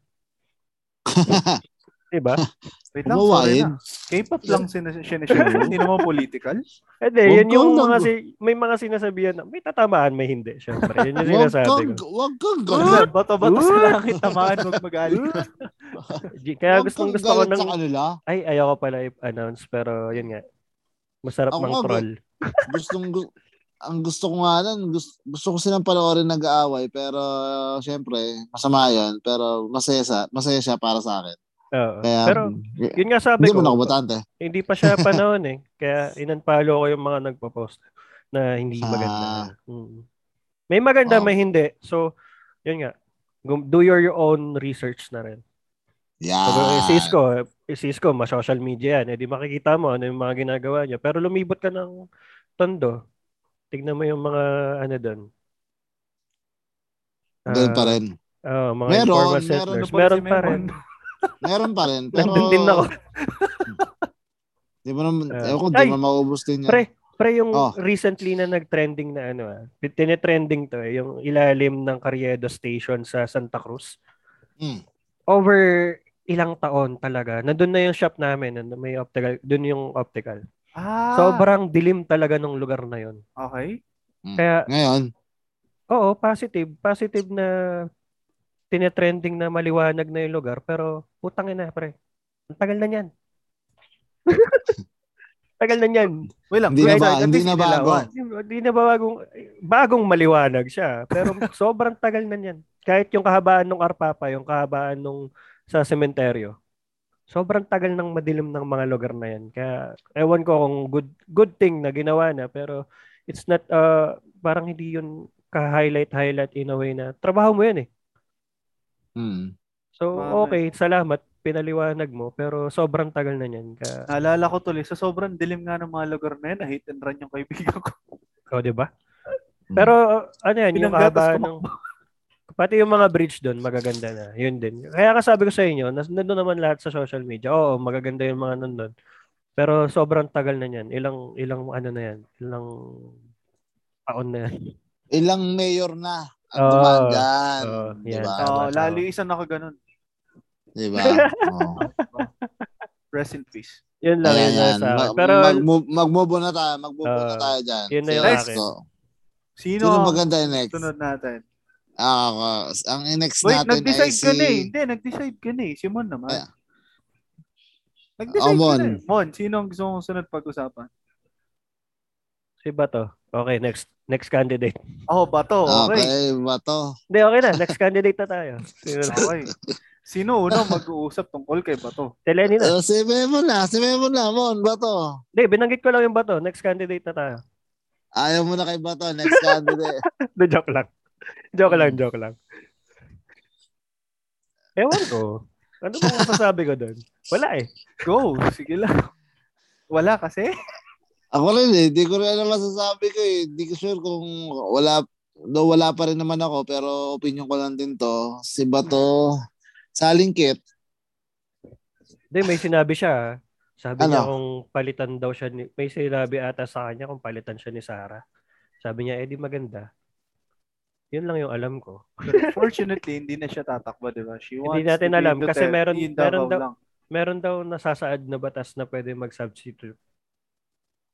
Diba? Wait lang, sorry na. K-pop lang sin- sinishare. Hindi naman political. Hindi, Wag yun yung mga si, may mga sinasabihan na may tatamaan, may hindi. Syempre, yun yung Wag sinasabi kang, ko. wag kang galit. Bato-bato sa langit tamaan, huwag magalit. Kaya gustong gusto ko ng... Ay, ayoko pala i-announce, pero yun nga. Masarap Ako mang nga, troll. Gustong, gu- ang gusto ko nga nun, gusto, gusto ko silang panoorin nag-aaway, pero uh, syempre, masama yun. Pero masaya, sa, masaya siya para sa akin. Oo. Kaya, pero, yun nga sabi hindi ko, mo na kumutante. hindi pa siya panahon eh. Kaya inunfollow ko yung mga nagpo-post na hindi Ah. maganda. Mm. May maganda, Oh. may hindi. So, yun nga. Gum- Do your, your own research na rin. Yeah. So, si Isko, eh, si Isko, ma-social media yan. Eh, di makikita mo ano yung mga ginagawa niya. Pero lumibot ka ng tondo. Tignan mo yung mga ano doon. Ganun pa Ah, rin. oh, mga Meron, meron Meron pa rin. Meron pa rin. Pero, Nandun din ako. Di mo naman, Ah. ewan ko, di Ay! mo maubos din yan. Pre, Pre, yung Oh. recently na nag-trending na ano ah, tine-trending to eh, yung ilalim ng Carriedo Station sa Santa Cruz. Mm. Over ilang taon talaga. Nandun na yung shop namin, nandun may optical, dun yung optical. Ah, Sobrang dilim talaga ng lugar na yon. Okay. Mm. Kaya, Ngayon, oo, positive. Positive na tine-trending na maliwanag na yung lugar, pero putang ina, pre. Ang tagal na niyan. tagal na niyan. Wait lang. Hindi na ba- hindi na bago. Hindi na ba bagong, bagong maliwanag siya. Pero sobrang tagal na niyan. Kahit yung kahabaan ng Arpapa, yung kahabaan nung sa sementeryo. Sobrang tagal ng madilim ng mga lugar na yan. Kaya ewan ko kung good good thing na ginawa na pero it's not uh, parang hindi yun ka-highlight highlight in a way na trabaho mo yan eh. Mm. So okay, salamat pinaliwanag mo pero sobrang tagal na niyan. Kaya Naalala ko tuloy, sa sobrang dilim nga ng mga lugar na yun, na-hit and run yung kaibigan ko. oh, 'di ba? Mm. Pero ano yan, yung ko. ng pati yung mga bridge doon magaganda na. Yun din. Kaya nga sabi ko sa inyo, nas nandun naman lahat sa social media. Oo, magaganda yung mga nandun. Pero sobrang tagal na niyan. Ilang ilang ano na yan? Ilang taon na yan. ilang mayor na ang dyan. Oo, di yan. ba? Tama, Oo, tama. lalo yung isa naka ganun. Di ba? Oo. Rest in peace. Yun lang Ayan, yun yan. sa. Mag- Pero mag-move, mag-move na tayo. Mag-move on na tayo dyan. Yun na Sino yung next akin. Sino, Sino maganda yung next? sunod natin? Ah, ako. ang next Wait, natin ay nag-decide si... ka na eh. Hindi, nag-decide ka na eh. Si Mon naman. Ah. Nag-decide Oh, ka Mon. na eh. Mon, sino ang gusto mong sunod pag-usapan? si Bato. Okay, next next candidate. Oh, Bato. Okay. Okay, bato. Hindi, okay na. Next candidate na tayo. Sino na? Okay. Sino unang mag-uusap tungkol kay Bato? Si Lenny na. Uh, si Memo na, si Memo na, Mon, bato. Hindi, binanggit ko lang yung Bato. Next candidate na tayo. Ayaw mo na kay bato, next candidate. The joke lang. Joke lang, joke lang. Ewan ko. Ano bang masasabi ko doon? Wala eh. Go. Sige lang. Wala kasi. Ako rin eh, di ko rin alam masasabi ko eh. Di ko sure kung wala, do wala pa rin naman ako, pero opinion ko lang din to. Si Bato, salingkit. Hindi, may sinabi siya. ah. Sabi Ano? niya kung palitan daw siya, ni, may sinabi ata sa kanya kung palitan siya ni Sarah. Sabi niya, eh di maganda. Yun lang yung alam ko. Fortunately, hindi na siya tatakbo, di ba? She wants Hindi natin alam, kasi meron- meron daw- lang. Meron daw nasasaad na batas na pwede mag-substitute.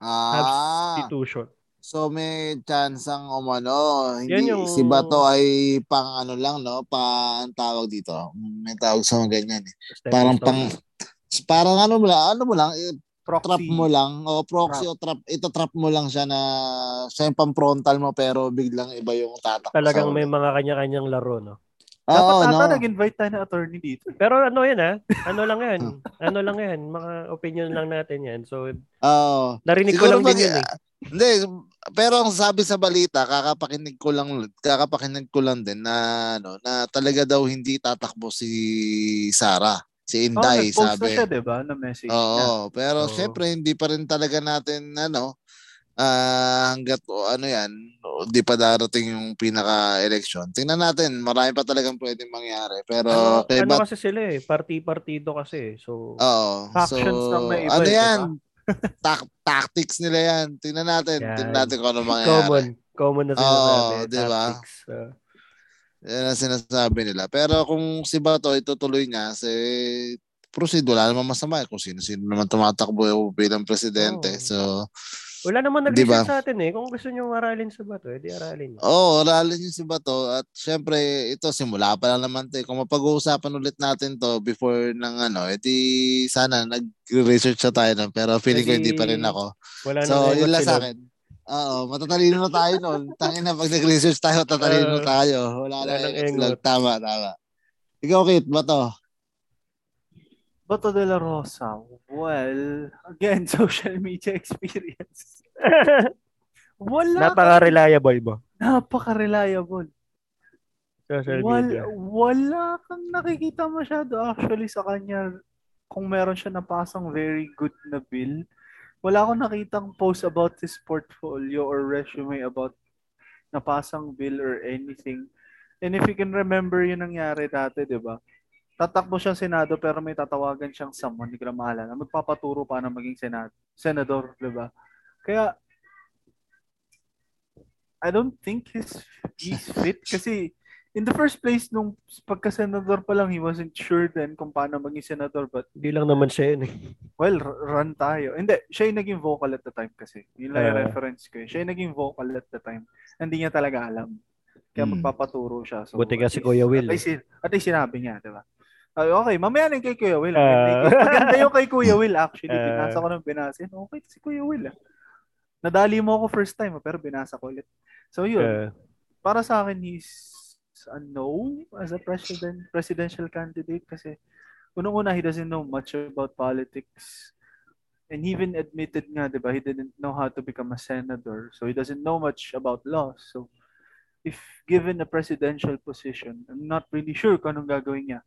Ah, Substitution. so may chance ang umano. Hindi, Yan yung- Si Bato ay pang ano lang, no? Pa, ang tawag dito. May tawag sa mga ganyan eh. Parang stone. pang, parang ano mo lang, ano mo lang, eh, Proxy. trap mo lang o proxy o trap ito trap mo lang siya na siya yung pang-frontal mo pero biglang iba yung tatak Talagang may mga kanya-kanyang laro, no? Dapat Oo, ata no? nag-invite tayo ng attorney dito. Pero ano yan, ha? Ano lang yan? ano lang yan? Mga opinion lang natin yan. So, Oo. narinig ko Siguro lang din mag- yun, eh. Hindi, pero ang sabi sa balita, kakapakinig ko lang kakapakinig ko lang din na ano, na talaga daw hindi tatakbo si Sara, si Oh, Inday, nag-post na sabi. siya, di ba? Na message Oo, niya. pero Oo. syempre hindi pa rin talaga natin ano ah hangga't o, ano yan, di pa darating yung pinaka-election. Tingnan natin, marami pa talagang pwedeng mangyari. Pero Ano, kay ano kasi sila eh, party-partido kasi. eh. So, Oo. Factions so, ng may iba, ano eh, yan? Tak- tactics nila yan. Tingnan natin. Yan. Tingnan natin kung ano mangyayari. common. Common na sinasabi. Oo, di ba? tactics. Uh, Yan ang sinasabi nila. Pero kung si Bato itutuloy niya, si proceed, wala namang masama. eh. Kung sino-sino naman tumatakbo bilang presidente. Oo. So, wala naman Di ba? nag-research sa atin eh. Kung gusto nyo maralin sa bato, edi aralin nyo. Oo, oh, aralin yung si Bato. At syempre, ito, simula pa lang naman to. eh. Kung mapag-uusapan ulit natin to before ng ano, edi sana nag-research sa tayo nun. Pero feeling ko Edi, hindi pa rin ako. Wala So, yun lang sa akin. Oo, matatalino na tayo nun. Tangin na, pag nag-research tayo, tatalino Oo. tayo. Wala, Wala na engot. Tama, tama. Ikaw, Kit, Bato. Bato de la Rosa. Well, again, social media experience. Wala. Napaka-reliable mo. Napaka-reliable. Social Wala, media. wala kang nakikita masyado actually sa kanya kung meron siya napasang very good na bill. Wala akong nakitang post about his portfolio or resume about napasang bill or anything. And if you can remember yung nangyari dati, di ba? Tatakbo siyang senado pero may tatawagan siyang someone, hindi ko na maalala. Magpapaturo pa na maging senado, senador, di ba? Kaya I don't think he's he's fit kasi in the first place nung pagka-senador pa lang he wasn't sure then kung paano maging senador but Hindi lang naman siya yun eh. well run tayo. Hindi, siya yung naging vocal at the time kasi. Yun lang yung Ah. reference ko. eh. Siya yung naging vocal at the time. Hindi niya talaga alam. Kaya Hmm. magpapaturo siya. So, Buti nga si Kuya Will, At least, at least sinabi niya, di ba? Ay, okay, mamaya na yung kay Kuya Will. Ah. Maganda- yung kay Kuya Will actually. Ah. Binasa ko ng binasin. Okay, si Kuya Will. Ah. Nadali mo ako first time, ah, pero binasa ko ulit. So yun, Uh, para sa akin he's a no as a president presidential candidate kasi unang-una he doesn't know much about politics. And he even admitted nga, di ba, he didn't know how to become a senator. So he doesn't know much about law. So if given a presidential position, I'm not really sure kung anong gagawin niya.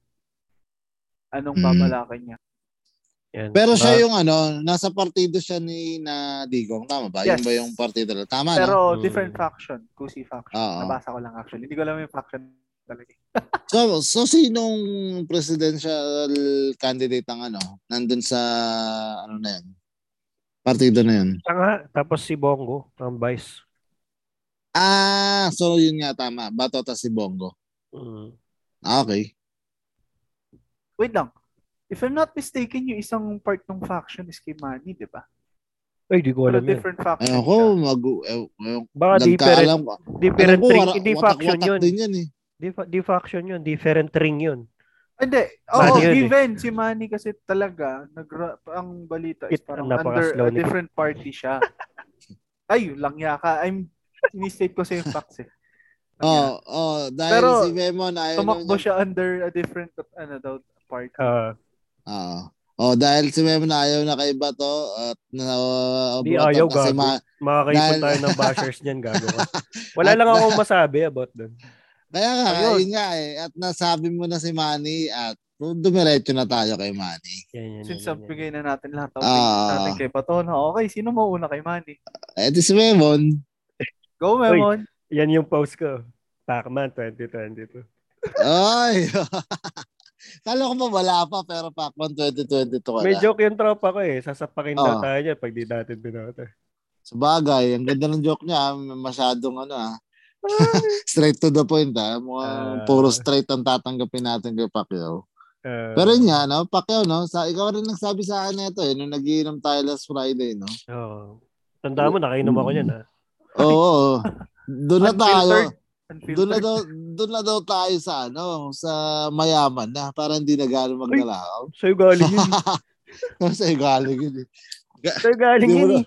Anong Mm. babalakin niya. yan. Pero siya yung ano, nasa partido siya ni na Digong. Tama ba? Yes. Yun ba yung partido? Tama, no? Pero Mm. different faction. Kusi faction. Oo. Nabasa ko lang actually. Hindi ko alam yung faction talaga. So, so sinong presidential candidate ang ano, nandun sa, ano na yun? Partido na yun. Siya nga, tapos si Bongo, ang vice. Ah, so yun nga tama. Bato ta si Bongo. Mm. Ah, Okay. Wait lang. If I'm not mistaken, yung isang part ng faction is kay Manny, di ba? Ay, di ko Pero alam yan. different faction Ayun ko, siya. mag, eh, eh, Baka different, ko. different ko, ring. Hindi faction yun. din yan eh. Di, di faction yun. Different ring yun. Hindi. Oo, Manny yun eh. given. Si Manny kasi talaga, nag ang balita is It- parang napaka-slow under a ni- different party siya. Ay, lang yaka. I'm, in-state ko sa yung facts eh. Lang Oh, oh, dahil Pero, si Memon ayaw Tumakbo niya- siya under a different, ano daw, party. Ah, Oo. Oh, dahil si Memon ayaw na kay Bato at na uh, Di Bato ayaw, kasi gago. ma- makakaipon Dahil- tayo ng bashers niyan, gago ka. Wala lang akong masabi about dun. Kaya nga, Ayun. yun nga eh. At nasabi mo na si Manny at dumiretso na tayo kay Manny. Yan, yan, Since yan, yan, yan. bigay na natin lahat ng opinions natin kay Patona. Okay, sino mauna kay Manny? Eh, di si Memon. Go, Memon. Yan yung post ko. Pacman 2022. Ay! Kala ko ba wala pa, pero Pacman 2022 ka May na. joke yung tropa ko eh. Sasapakin daw Oo. tayo niya pag di natin binoto. Sa bagay, ang ganda ng joke niya, ah. masyadong ano ah. straight to the point ah. Mukhang Ah. puro straight ang tatanggapin natin kay Pacquiao. Uh, Pero yun nga, no? Pacquiao, no? Sa, ikaw rin nagsabi sa akin nito eh, nung nagiinom tayo last Friday, no? oh. Tanda mo, nakainom ako niyan ah. Oo. Doon na tayo. Doon na daw, doon na daw tayo sa ano, sa mayaman na para hindi na gano'ng magnalakaw. Sa'yo galing yun. Kasi galing yun eh. Sa'yo galing Hindi mo yun na, eh.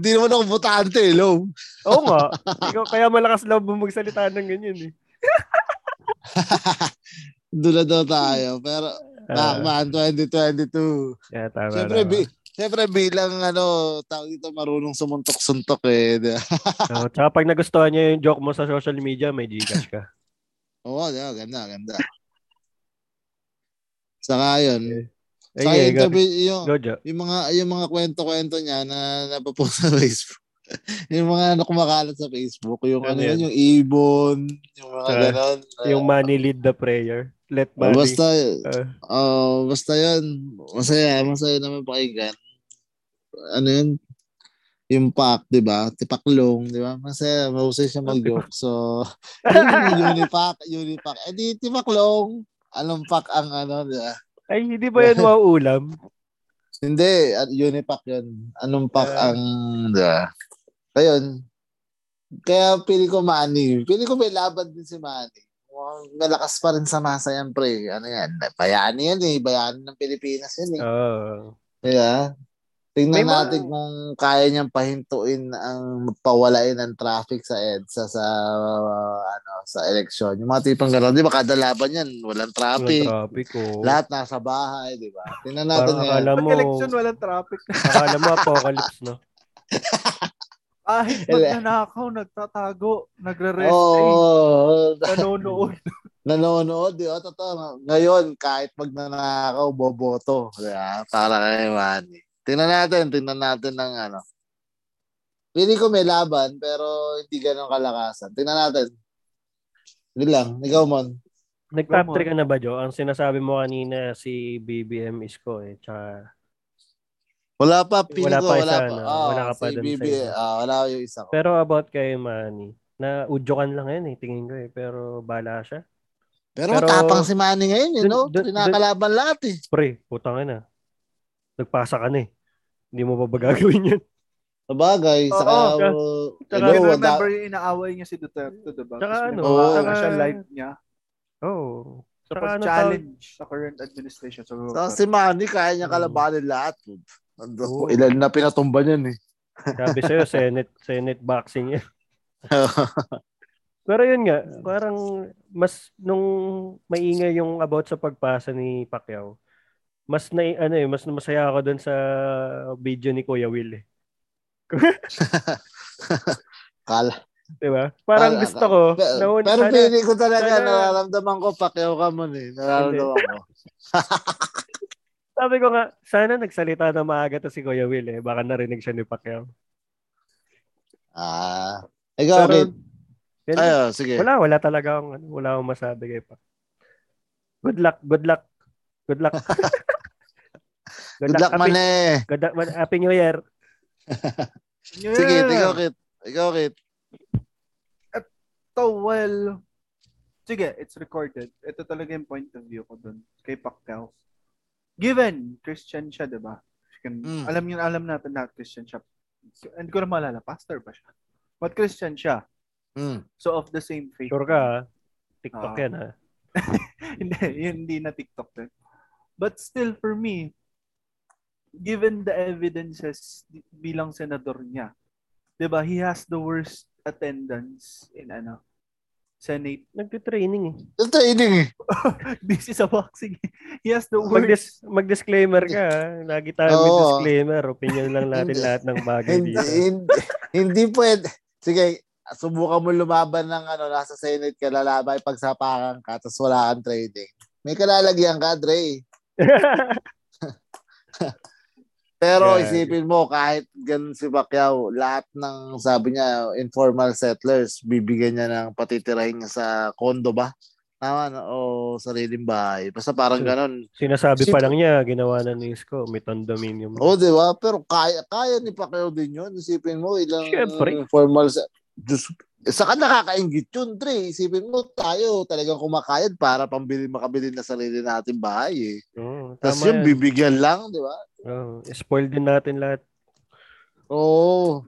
hindi naman ako butante, lo. Oo nga. Ikaw, kaya malakas loob mo magsalita ng ganyan eh. doon na daw tayo. Pero, Ah, Pacman 2022. yeah, tama, Siyempre, tama. bi, siyempre bilang ano, tawag ito marunong sumuntok-suntok eh. Oh, tsaka pag nagustuhan niya yung joke mo sa social media, may Gcash ka. Oo, ba? ganda, ganda. Saka yun. Ay, Saka eh, yung, go, interview, yung, go, Jo. yung mga yung mga kwento-kwento niya na napapost sa Facebook. yung mga ano kumakalat sa Facebook, yung Ano ano, yun, yung ibon, yung mga Ah, ganon. Yung money lead the prayer. Let Uh, money. basta, Ah. oh, basta yun. Masaya, masaya naman pakinggan. Ano yun? Yung pack, di ba? Tipaklong, di ba? Masaya, mahusay siya mag-joke. So, yun yung unipack, unipack. Eh di, tipaklong. Anong pack ang ano, di ba? Ay, hindi ba yan mauulam? Hindi, unipack yun. Anong pack Ah. ang, di ba? Ayun. Kaya pili ko Manny. Pili ko may laban din si Manny. Mukhang Malakas pa rin sa masa yan, pre. Ano yan? Bayani yan eh. Bayani ng Pilipinas yan eh. Oo. Kaya, tingnan May natin kung kaya niyang pahintuin ang pawalain ng traffic sa EDSA sa uh, ano sa eleksyon. Yung mga tipong gano'n, di ba kada laban yan, walang Walang traffic. traffic oh. Lahat nasa bahay, di ba? Tingnan natin Parang yan. akala mo, Pag election, walang traffic. akala mo apocalypse, no? Kahit magnanakaw, nagtatago, nagre-rest Oo. oh. nanonood. nanonood, di ba? Totoo. Ngayon, kahit magnanakaw, boboto. Di ba? Para kay Manny. Tingnan natin, tingnan natin ng ano. Pili ko may laban, pero hindi ganun kalakasan. Tingnan natin. Yun lang. Ikaw, Mon. Nag-top Come on. 3 ka na ba, Jo? Ang sinasabi mo kanina si BBM Isko eh. Tsaka, Wala pa, pili Wala ko, pa wala isa, pa. no? Oo, Wala ka pa si dun sa BB, isa. ah, wala yung isa ko. pero about kay Manny, na udyokan lang yan eh, tingin ko eh. Pero bala siya. Pero, Pero- tapang si Manny ngayon, you Dun- know? dun- Kinakalaban lahat eh. Pre, putang ina. Nagpasa ka na eh. Hindi mo pa ba gagawin yun? Sabagay, Oo, saka, tsaka- uh, tsaka hello, remember yung inaaway niya si Duterte, diba? Tapos ano, tsaka- nga siya live niya. Oh. Saka Tapos ano challenge sa current administration. So, saka si Manny, kaya niya kalabanin lahat. Ando, Oo. Ilan na pinatumba niyan eh. Sabi sa'yo, Senate, Senate boxing yan. Pero yun nga, parang mas nung maingay yung about sa pagpasa ni Pacquiao, mas na ano eh, mas masaya ako doon sa video ni Kuya Will eh. Kala. 'Di ba? Parang Kala- gusto ko Pero, na pero sana- feeling ko talaga, sana- nararamdaman ko, Pacquiao ka mo eh. Nararamdaman ko. sabi ko nga, sana nagsalita na maaga to si Kuya Will eh. Baka narinig siya ni Pacquiao. Ah. Ikaw, Pero- Kit. Yun, Ayo, sige. wala, wala talaga akong, ano, wala akong masabi kay Pac. Good luck, good luck. Good luck. Good luck, happy, Mane. good luck, man- happy New Year. Yeah. Sige, ikaw, Kit. Ikaw, Kit. So, well, sige, it's recorded. Ito talaga yung point of view ko dun kay Pacquiao. Given, Christian siya, di ba? Can- Mm. Alam niyo, alam natin na Christian siya. Hindi ko na maalala, pastor ba siya? But Christian siya. Hmm. So, of the same faith. Sure ka? TikTok Ah. yan, ha? hindi, yun hindi na TikTok din. But still, for me, given the evidences bilang senador niya, 'di ba he has the worst attendance in ano, Senate. Nagtitraining eh. Ito training eh. Busy sa boxing. He has the Mag-dis- worst. mag-disclaimer ka, ha? Lagi tayo may Oo. disclaimer. Opinion lang natin Hindi. lahat ng bagay Hindi, dito. hindi, hindi pwede. Sige, subukan mo lumaban ng ano, nasa Senate ka, lalabay, pagsapakan ka, tapos wala kang training. May kalalagyan ka, Dre. Pero Yeah. isipin mo, kahit ganun si Pacquiao, lahat ng sabi niya, informal settlers, bibigyan niya ng patitirahin niya sa kondo ba? Tama na, o sariling bahay. Basta parang So, ganun. Sinasabi Sip- pa lang niya, ginawa na ni Isko, may condominium. Oo, di ba? Pero kaya, kaya ni Pacquiao din yun. Isipin mo, ilang Siyempre. formal sa... Diyos, saka nakakaingit yun, Dre. Isipin mo, tayo talagang kumakayad para pambili, makabili na sarili natin bahay eh. Oo, Tapos yun, yan. bibigyan lang, di ba? Oo, spoil din natin lahat. Oo.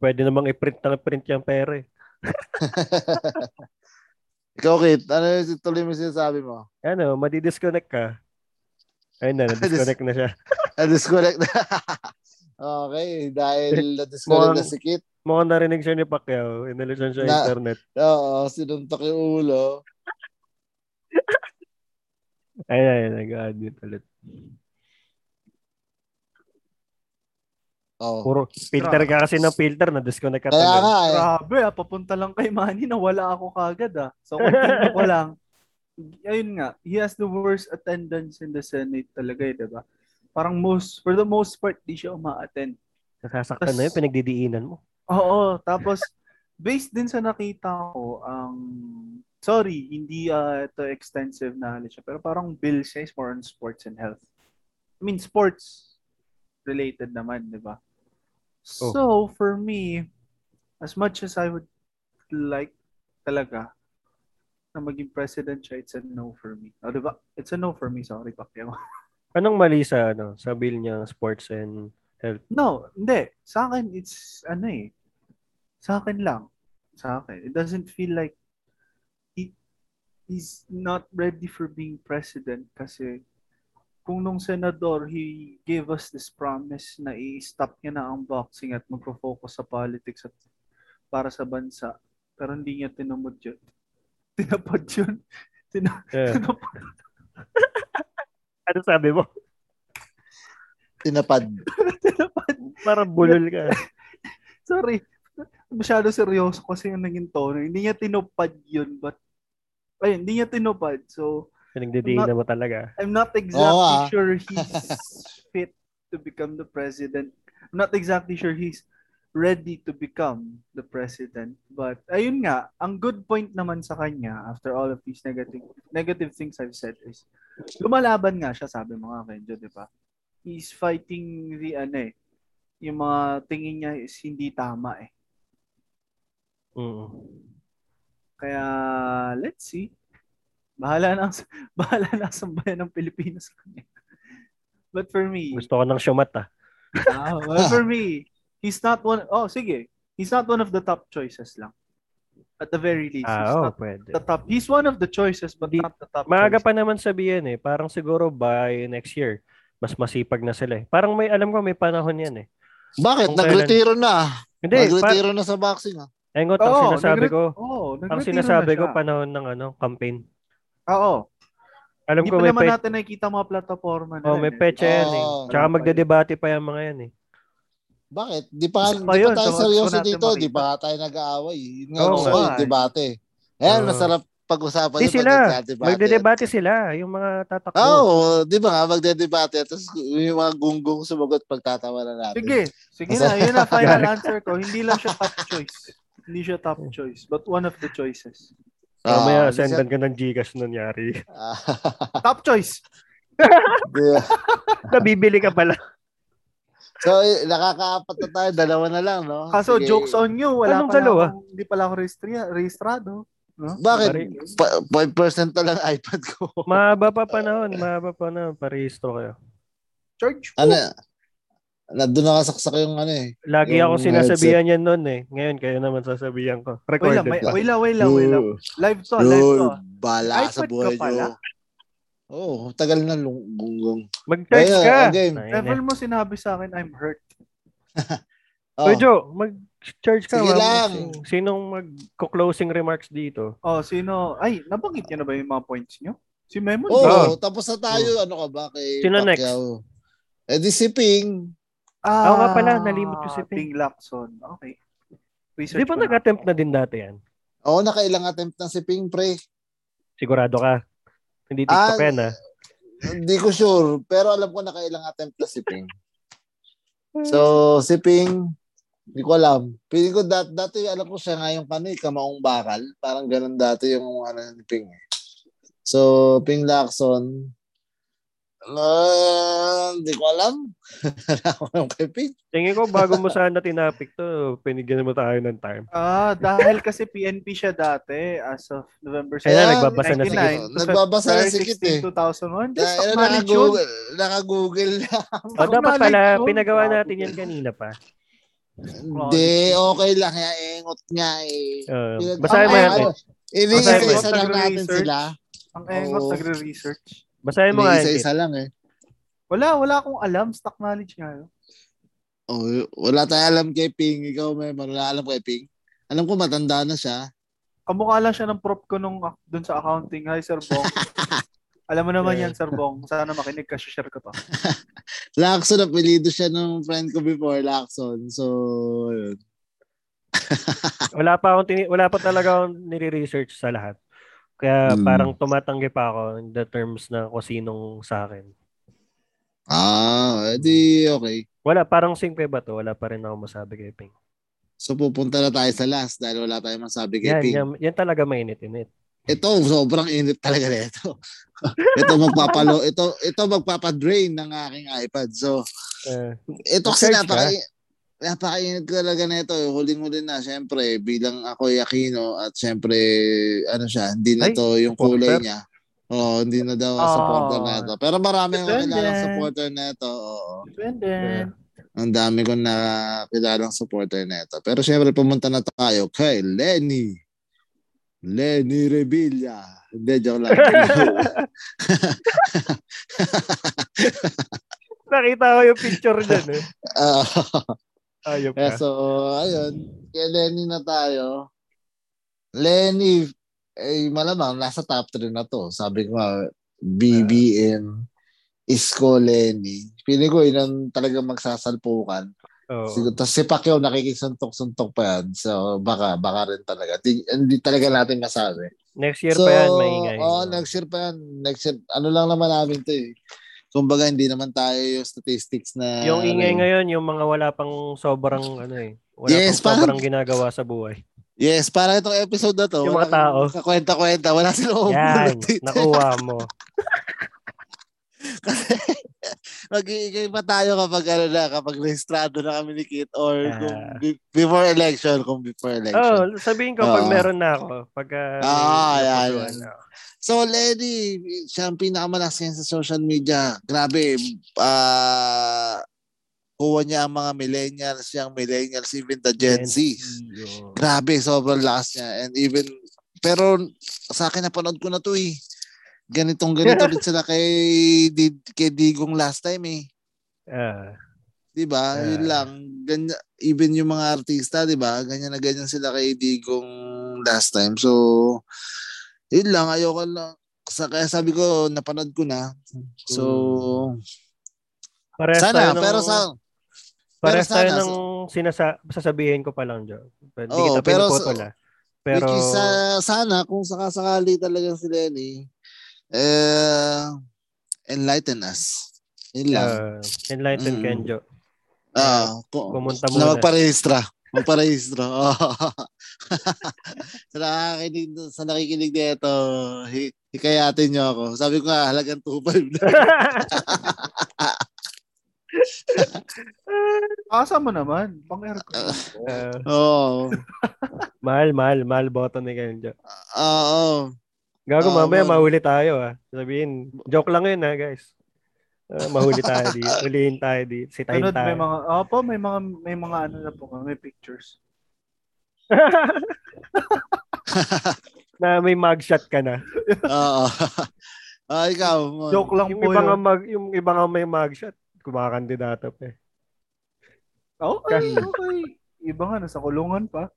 Pwede namang i-print na print yung pera eh. Ikaw, Kit, ano yung tuloy mo sinasabi mo? Ano, madi-disconnect ka. Ayun na, na-disconnect na siya. Na-disconnect na. okay, dahil na-disconnect na si Kit. Mukhang narinig siya ni Pacquiao. Inalusan siya Na- internet. Oo, sinuntok yung ulo. Ayun, ayun, nag-admit ulit. Oo. Puro filter ka kasi ng filter, na-disconnect ka Kaya talaga. nga eh. Grabe, ah, papunta lang kay Manny na wala ako kagad ah. So, continue ko lang. Ayun nga, he has the worst attendance in the Senate talaga eh, diba? Parang most, for the most part, di siya uma-attend. Nasasaktan na yun, pinagdidiinan mo. Oo, tapos based din sa nakita ko, ang sorry, hindi uh, ito extensive knowledge, pero parang bill siya is more on sports and health. I mean, sports related naman, di ba? So, for me, as much as I would like talaga na maging president siya, it's a no for me. O, di ba? It's a no for me, sorry, Pacquiao. Anong mali sa ano, sa bill niya sports and No, hindi. Sa akin, it's, ano eh, sa akin lang. Sa akin. It doesn't feel like he, he's not ready for being president kasi kung nung senador, he gave us this promise na i-stop niya na ang boxing at magpo-focus sa politics at para sa bansa. Pero hindi niya tinumod yun. Tinapad yun. Tina- Yeah. tinapad. Ano sabi mo? Tinapad. tinapad. Parang bulol ka. Sorry. Masyado seryoso kasi yung naging tono. Hindi niya tinupad yun, but ayun, hindi niya tinupad. So, Pinagdidiinan mo talaga. I'm not exactly Oo, ah. sure he's fit to become the president. I'm not exactly sure he's ready to become the president. But ayun nga, ang good point naman sa kanya after all of these negative negative things I've said is lumalaban nga siya, sabi mo nga Kenjo, di ba? He's fighting the ano eh, yung mga tingin niya is hindi tama eh. Mm. Kaya, let's see. Bahala na, ang- bahala na ang sambayan ng Pilipinas sa kanya. But for me, Gusto ko ng shumat ah. ah, well, for me, he's not one, oh, sige. He's not one of the top choices lang. At the very least, he's Ah, oh, not pwede. the top. He's one of the choices, but Di- not the top Maaga choice. pa naman sabihin eh. Parang siguro by next year, mas masipag na sila eh. Parang may, alam ko may panahon yan eh. Bakit? Kung Nagretiro na. Hindi, pa, Nagretiro na sa boxing. Ah. engot, ang Oo, sinasabi nagre- ko, Oo, ang sinasabi na ko, panahon ng ano, campaign. Oo. Alam Hindi ko pa may, naman pe- natin nakikita mga plataforma na oh, yan may eh. pecha yan eh. Oo. Tsaka magdedebate pa yung mga yan eh. Bakit? Di pa, Isa di pa pa yun, tayo sa- seryoso gusto natin dito. Di makita. pa tayo nag-aaway. Yun nga Oo gusto nga ko yung eh. debate. Ayan, Oo. masarap pag-usapan Di sila. nagdadebate. Magdedebate sila. Yung mga tatakbo. Oo, oh, di ba nga, magdedebate. Tapos yung mga gunggong sumagot pagtatawa na natin. Sige, sige na. Yun na final answer ko. Hindi lang siya top choice. Hindi siya top choice, but one of the choices. Ah, Mamaya, di siya- sendan ka ng Gcash nangyari. Ah, Top choice. Nabibili ka pala. so, eh, nakakaapat na tayo. Dalawa na lang, no? Kaso Sige. jokes on you, wala Anong dalawa? akong- hindi pala ako rehistri- rehistrado. No? Bakit? Pa- 5% na lang iPad ko. Mahaba pa panahon. Mahaba pa na. Parehistro kayo. Charge ano? Na, doon nakasaksak yung ano eh. Lagi Yung ako sinasabihan yan noon eh. Ngayon, kayo naman sasabihan ko. Wait Recorded lang, may, pa. wait lang, wait lang, wait lang. Live to, live to. Bala sa iPad ka buhay pala? nyo. Oo, oh, tagal na lung- gunggong. Mag-charge Ayun, ka. again. Level eh. mo sinabi sa akin, I'm hurt. Oh, Oy, Joe, mag-charge ka. Sige lang. Sin- Sinong mag-closing remarks dito? Oh, sino? Ay, nabanggit niyo na ba yung mga points niyo? Si Memon. Oo, Oh. tapos na tayo. Ano ka ba kay Sino Pacquiao? Eh di si Ping. Ah, Oo nga pala, nalimot ko si Ping. Ping Lacson. Okay. Research Di ba ko na. nag-attempt na din dati yan? Oo, nakailang attempt na si Ping, pre. Sigurado ka. Hindi TikTok Ah, yan ah. Hindi ko sure. Pero alam ko nakailang attempt na si Ping. So, si Ping, hindi ko alam. Piling ko dat dati alam ko siya nga yung ano, eh, kamaong bakal. Parang ganun dati yung ano ni Ping. eh. So, Ping Lacson, ah, hindi ko alam. Wala ko Ping. Tingin ko bago mo sana tinapik to, pinigyan mo tayo ng time. Ah, dahil kasi PNP siya dati as of November 7. Kaya nagbabasa na si 99 Kit. Nagbabasa na si Kit eh. 16, 2001. Just Kaya, naka-google, naka-google lang. O, dapat pala, pinagawa natin yan kanina pa. Hindi, okay lang. Kaya engot nga eh. Uh, Pinag- basahin mo yan. engot. eh. Ini-isa Basahin mo. lang natin sila. Ang engot nagre-research. Basahin mo nga. Ini-isa-isa lang eh. Wala, wala akong alam. Stock knowledge nga. Oh, wala tayong alam kay Ping. Ikaw may wala alam kay Ping. Alam ko matanda na siya. Kamukha lang siya ng prop ko nung dun sa accounting. Hi, Sir Bong. alam mo naman yan, Sir Bong. Sana makinig ka, share ko to. Lacson, apelido siya ng friend ko before, Lacson. So, yun. Wala pa akong tini- wala pa talaga akong nire-research sa lahat. Kaya Hmm. parang tumatanggi pa ako in the terms na kung sinong sa akin. Ah, edi okay. Wala, parang simple ba to? Wala pa rin ako masabi kay Ping. So, pupunta na tayo sa last dahil wala tayong masabi kay Yan, Ping. yan, yan talaga mainit-init. Ito, sobrang init talaga nito. ito magpapalo, ito ito magpapadrain ng aking iPad. So, Uh, ito kasi napaka ka? Napakainit talaga nito. eh. Huling-huli na, syempre, bilang ako Aquino at syempre, ano siya, hindi na Ay, to yung kulay niya. Oo, hindi na daw Oh. supporter na ito. Pero marami akong kilalang supporter na ito. Oo. Depende. Ang dami kong nakilalang supporter na ito. Pero syempre, pumunta na tayo kay Lenny. Lenny Revilla. Hindi, joke lang. nakita ko yung picture dyan eh. Ah, Ayop ka. so, ayun. Kay Lenny na tayo. Lenny, eh, malamang nasa top 3 na to. Sabi ko nga, BBM, Isko, Lenny. Pili ko yun ang talagang magsasalpukan. Oo. Siguro, tapos si Pacquiao nakikisuntok-suntok pa yan. So, baka, baka rin talaga. Di, hindi talaga natin masabi. Next year so, pa yan, maingay. Oo, next year pa yan. Next year, ano lang naman namin to eh. Kumbaga, hindi naman tayo yung statistics na... yung ingay ano eh. ngayon, yung mga wala pang sobrang ano eh. Wala Yes, pang parang- sobrang ginagawa sa buhay. Yes, para itong episode na to. Yung mga tao. Kakwenta-kwenta. Wala silang Yan, nakuha mo. Kasi mag-iingay pa tayo kapag ano na, kapag rehistrado na kami ni Kit or Ah. kung be- before election, kung before election. Oh, sabihin ko pag Oo. meron na ako. Pag uh, Ah, yan, yan. So, Lenny, siya ang pinakamalakas yan sa social media. Grabe, ah kuha niya ang mga millennials, yung millennials, even the Gen Z. Grabe, sobrang lakas niya. And even, pero sa akin napanood ko na to eh. Ganitong ganito rin sila kay, Di- kay Digong last time eh. Ah, 'Di ba? Ah. Yun lang. Ganyan, even yung mga artista, 'di ba? Ganyan na ganyan sila kay Digong last time. So, yun lang ayoko lang sa kaya sabi ko napanood ko na. So, tayo sana ng, pero sa parehas pero tayo sana, ng sinasa, sasabihin ko pa lang, Joe. Hindi Oo, kita pero ah. Pero, which is sana kung sakasakali talagang si Lenny eh enlighten us. Yun lang. uh, enlighten Mm. Kenjo. Ah, ku- pumunta na muna. magparehistro. Magparehistro. Oo. sa nakikinig, sa nakikinig dito, hi, hikayatin niyo ako. Sabi ko nga, halagang 2.5 na. Asa mo naman. Pang aircon. Ah, Oo. mahal, mahal, mahal button ni Kenjo. Oo. Gago, Oo, mamaya man. mahuli tayo ah. Sabihin, joke lang yun ha, guys. Ah, mahuli tayo di. Ulihin tayo di. Sitahin Sunod, may tayo. mga, opo, may mga, may mga ano na po, may pictures. na may mugshot ka na. Oo. Ah, ikaw. Joke lang Yung po iba yun. mag, yung iba nga may mugshot, kumakandidato pa eh. Okay, okay. Iba nga, nasa kulungan pa.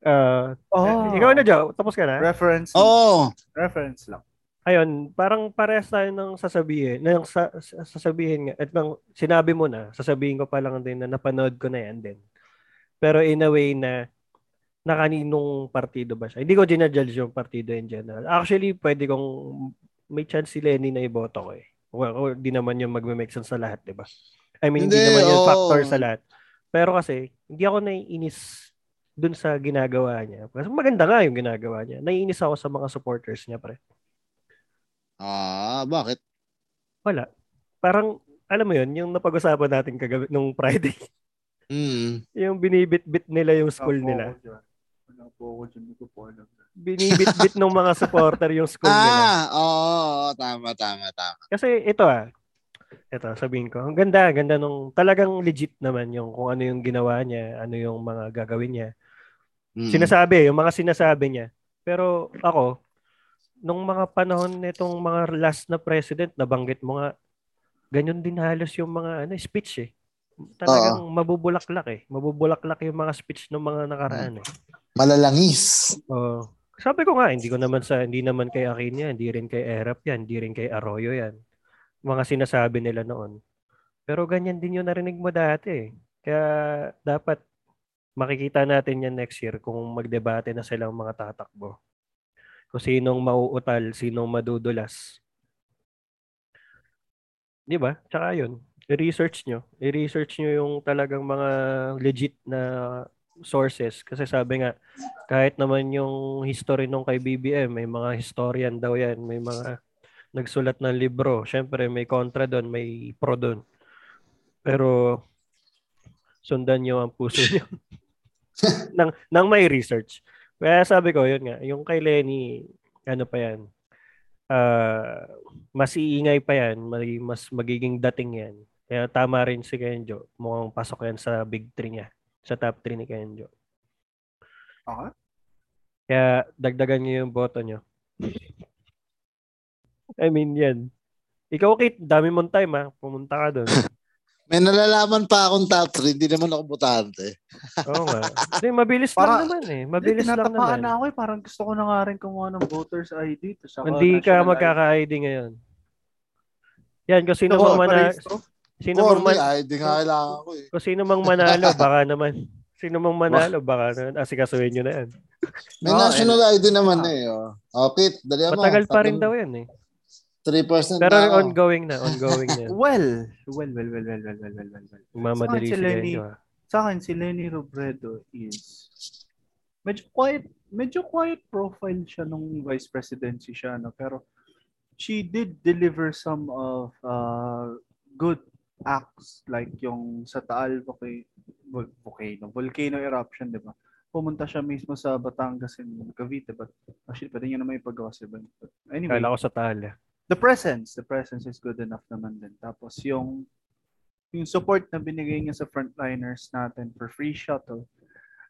Ah, Oh. eh, ikaw na, Joe. Tapos ka na? Reference. Oo. Reference lang. Ayun, parang parehas tayo ng sasabihin. Na yung sa, sa- sasabihin nga. At nang sinabi mo na, sasabihin ko pa lang din na napanood ko na yan din. Pero in a way na na kaninong partido ba siya. Hindi ko ginajudge yung partido in general. Actually, pwede kong may chance si Lenny na iboto ko eh. Well, di naman yung magme-make sense sa lahat, di ba? I mean, hindi, Hindi, naman yung oo. factor sa lahat. Pero kasi, hindi ako naiinis dun sa ginagawa niya. Kasi maganda nga yung ginagawa niya. Naiinis ako sa mga supporters niya, pre. Ah, bakit? Wala. Parang, alam mo yun, yung napag-usapan natin kagabi, nung Friday, Mm. yung binibit-bit nila yung school nila. Binibit-bit ng mga supporter yung school nila. Ah, oo, tama, tama, tama. Kasi ito ah, ito sabihin ko, ang ganda, ganda nung talagang legit naman yung kung ano yung ginawa niya, ano yung mga gagawin niya. Mm. Sinasabi, yung mga sinasabi niya. Pero ako, nung mga panahon nitong mga last na president, nabanggit mo nga, ganyan din halos yung mga ano, speech eh. Talagang mabubulaklak eh. Mabubulaklak yung mga speech ng mga nakaraan eh. Malalangis. Oo. sabi ko nga, hindi ko naman sa, hindi naman kay Akin yan, hindi rin kay Erap yan, hindi rin kay Arroyo yan. Mga sinasabi nila noon. Pero ganyan din yung narinig mo dati eh. Kaya dapat makikita natin yan next year kung magdebate na silang mga tatakbo. Kung sinong mauutal, sinong madudulas. Di ba? Tsaka yun, i-research nyo. I-research nyo yung talagang mga legit na sources. Kasi sabi nga, kahit naman yung history nung kay BBM, may mga historian daw yan, may mga nagsulat ng libro. Siyempre, may kontra doon, may pro doon. Pero, sundan nyo ang puso nyo. nang, nang may research. Kaya sabi ko, yun nga, yung kay Lenny, ano pa yan, ah mas iingay pa yan, mas magiging dating yan. Kaya tama rin si Kenjo. Mukhang pasok yan sa big 3 niya. Sa top 3 ni Kenjo. Okay. Kaya dagdagan niyo yung boto niyo. I mean, yan. Ikaw, Kate, dami mong time ha. Pumunta ka doon. May nalalaman pa akong top 3, hindi naman ako butante. Oo nga. Hindi, mabilis Para- lang naman eh. Hindi, Mabilis lang tinatapaan naman. na ako eh. Parang gusto ko na nga rin kumuha ng voter's ID. To, saka Hindi ka magkaka-ID ngayon. Yan, kung sino ID. mang Oo, mana, parehistro. sino mang man, di nga kailangan ko eh. kung sino mang manalo, baka naman. Sino mang manalo, baka naman. Asikasuhin nyo na yan. May Ah, national ID naman eh. Oh. Oh, Pete, dali mo. Matagal pa rin daw yan eh. 3% Pero na ongoing na, ongoing na. Well, well, well, well, well, well, well, well, well, well. Mamadali Sa si Lenny, ah. sa akin si Lenny Robredo is medyo quiet, medyo quiet profile siya nung vice presidency siya, no? Pero she did deliver some of uh, good acts like yung sa Taal volcano, volcano, volcano eruption, di ba? Pumunta siya mismo sa Batangas and Cavite, but actually, pwede niya naman ipagawa sa iba. But anyway, Kala ko sa tala. The presence, the presence is good enough naman din. Tapos yung yung support na binigay niya sa frontliners natin for free shuttle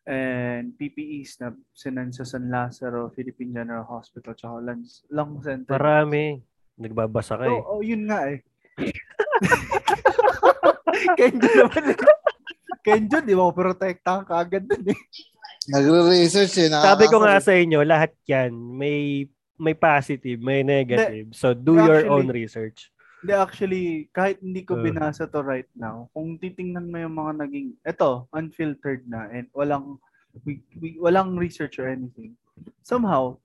and PPEs na sinan sa San Lazaro, Philippine General Hospital, tsaka Lungs, Lung Center. Marami. Nagbabasa ka eh. Oo, oh, yun nga eh. Kenjo naman. Kenjo, di ba ko protektahan ka agad dun eh. Nagre-research eh. Sabi ko nga sa inyo, lahat yan, may may positive, may negative. So do your Actually- own research. Hindi, actually, kahit hindi ko Uh. binasa to right now, kung titingnan mo yung mga naging, eto, unfiltered na, and walang, we, we, walang research or anything. Somehow,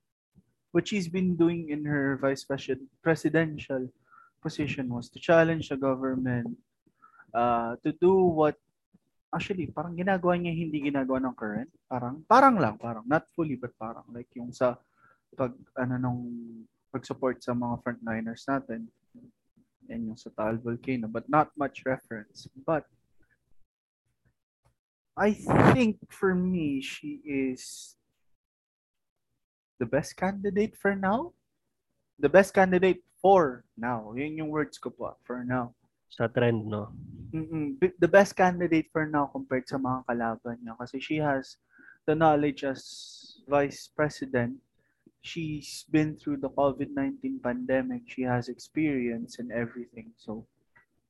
what she's been doing in her vice presi- presidential position was to challenge the government uh, to do what actually parang ginagawa niya hindi ginagawa ng current parang parang lang parang not fully but parang like yung sa pag ano nung pag-support sa mga frontliners natin and yung sa Taal Volcano, but not much reference. But I think for me, she is the best candidate for now. The best candidate for now. Yun yung words ko po, for now. Sa trend, no? Mm-mm. The best candidate for now compared sa mga kalaban niya kasi she has the knowledge as vice president. She's been through the COVID-19 pandemic. She has experience and everything. So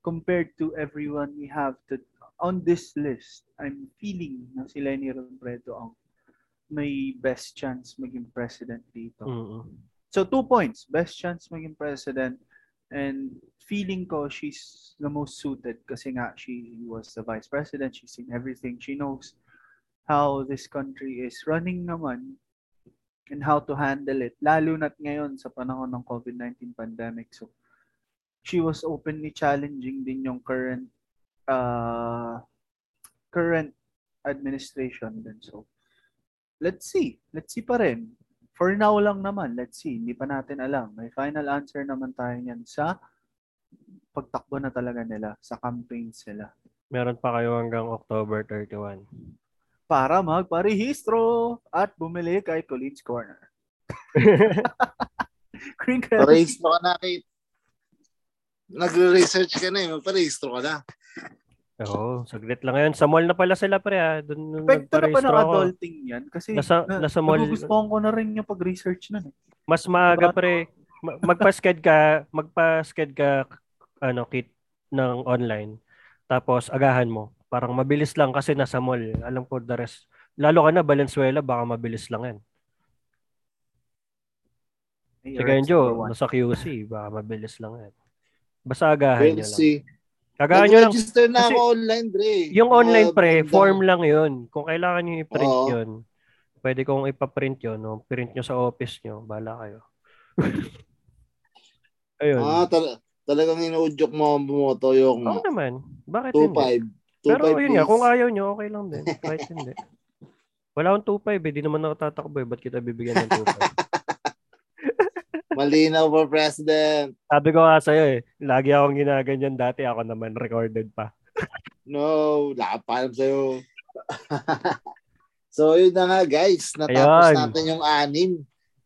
compared to everyone we have to on this list, I'm feeling na si Lenny Robredo ang may best chance maging president dito. Mm-mm. So two points, best chance maging president and feeling ko she's the most suited kasi nga she was the vice president, she's seen everything, she knows how this country is running naman and how to handle it lalo na't ngayon sa panahon ng COVID-19 pandemic. So she was openly challenging din yung current uh, current administration din. So let's see. Let's see pa rin. For now lang naman, let's see. Hindi pa natin alam. May final answer naman tayo niyan sa pagtakbo na talaga nila, sa campaigns nila. Meron pa kayo hanggang October 31. Para magparehistro at bumili kay Colin's Corner. Green credit. Parehistro ka na, Kate. Nagre-research ka na eh. Magparehistro ka na. Oo, saglit lang yun. Sa mall na pala sila pre ah. Doon Epekto na pa ng adulting yan. Kasi Nasa- na, nasa mall- nagugustuhan ko na rin yung pag-research nun. Eh. Mas maaga Diba? pre. Ma- Magpa-sked ka, magpa-sked ka ano kit ng online. Tapos agahan mo. Parang mabilis lang kasi nasa mall. Alam ko the rest. Lalo ka na Valenzuela, baka mabilis lang yan. Si Kenjo, nasa QC, baka mabilis lang yan. Basta agahan nyo lang. Agahan nyo lang. Nag-register na ako online, Dre. Yung online Mga pre, form lang yun. Kung kailangan nyo i-print Oo. yun, pwede kong ipaprint yun. No? Print nyo sa office nyo. Bala kayo. Ayun. Ah, tal- talagang inuudyok mo ang bumoto yung Oo naman. Bakit hindi? 2-5. 2-5 Pero yun nga, kung ayaw nyo, okay lang din. Kahit hindi. Wala akong 2.5 eh. Di naman ako tatakbo eh. Ba't kita bibigyan ng 2.5? Malinaw for president. Sabi ko nga sa'yo eh. Lagi akong ginaganyan dati. Ako naman recorded pa. No, wala pa alam sa'yo. so, yun na nga guys. Natapos Ayan. natin yung anim.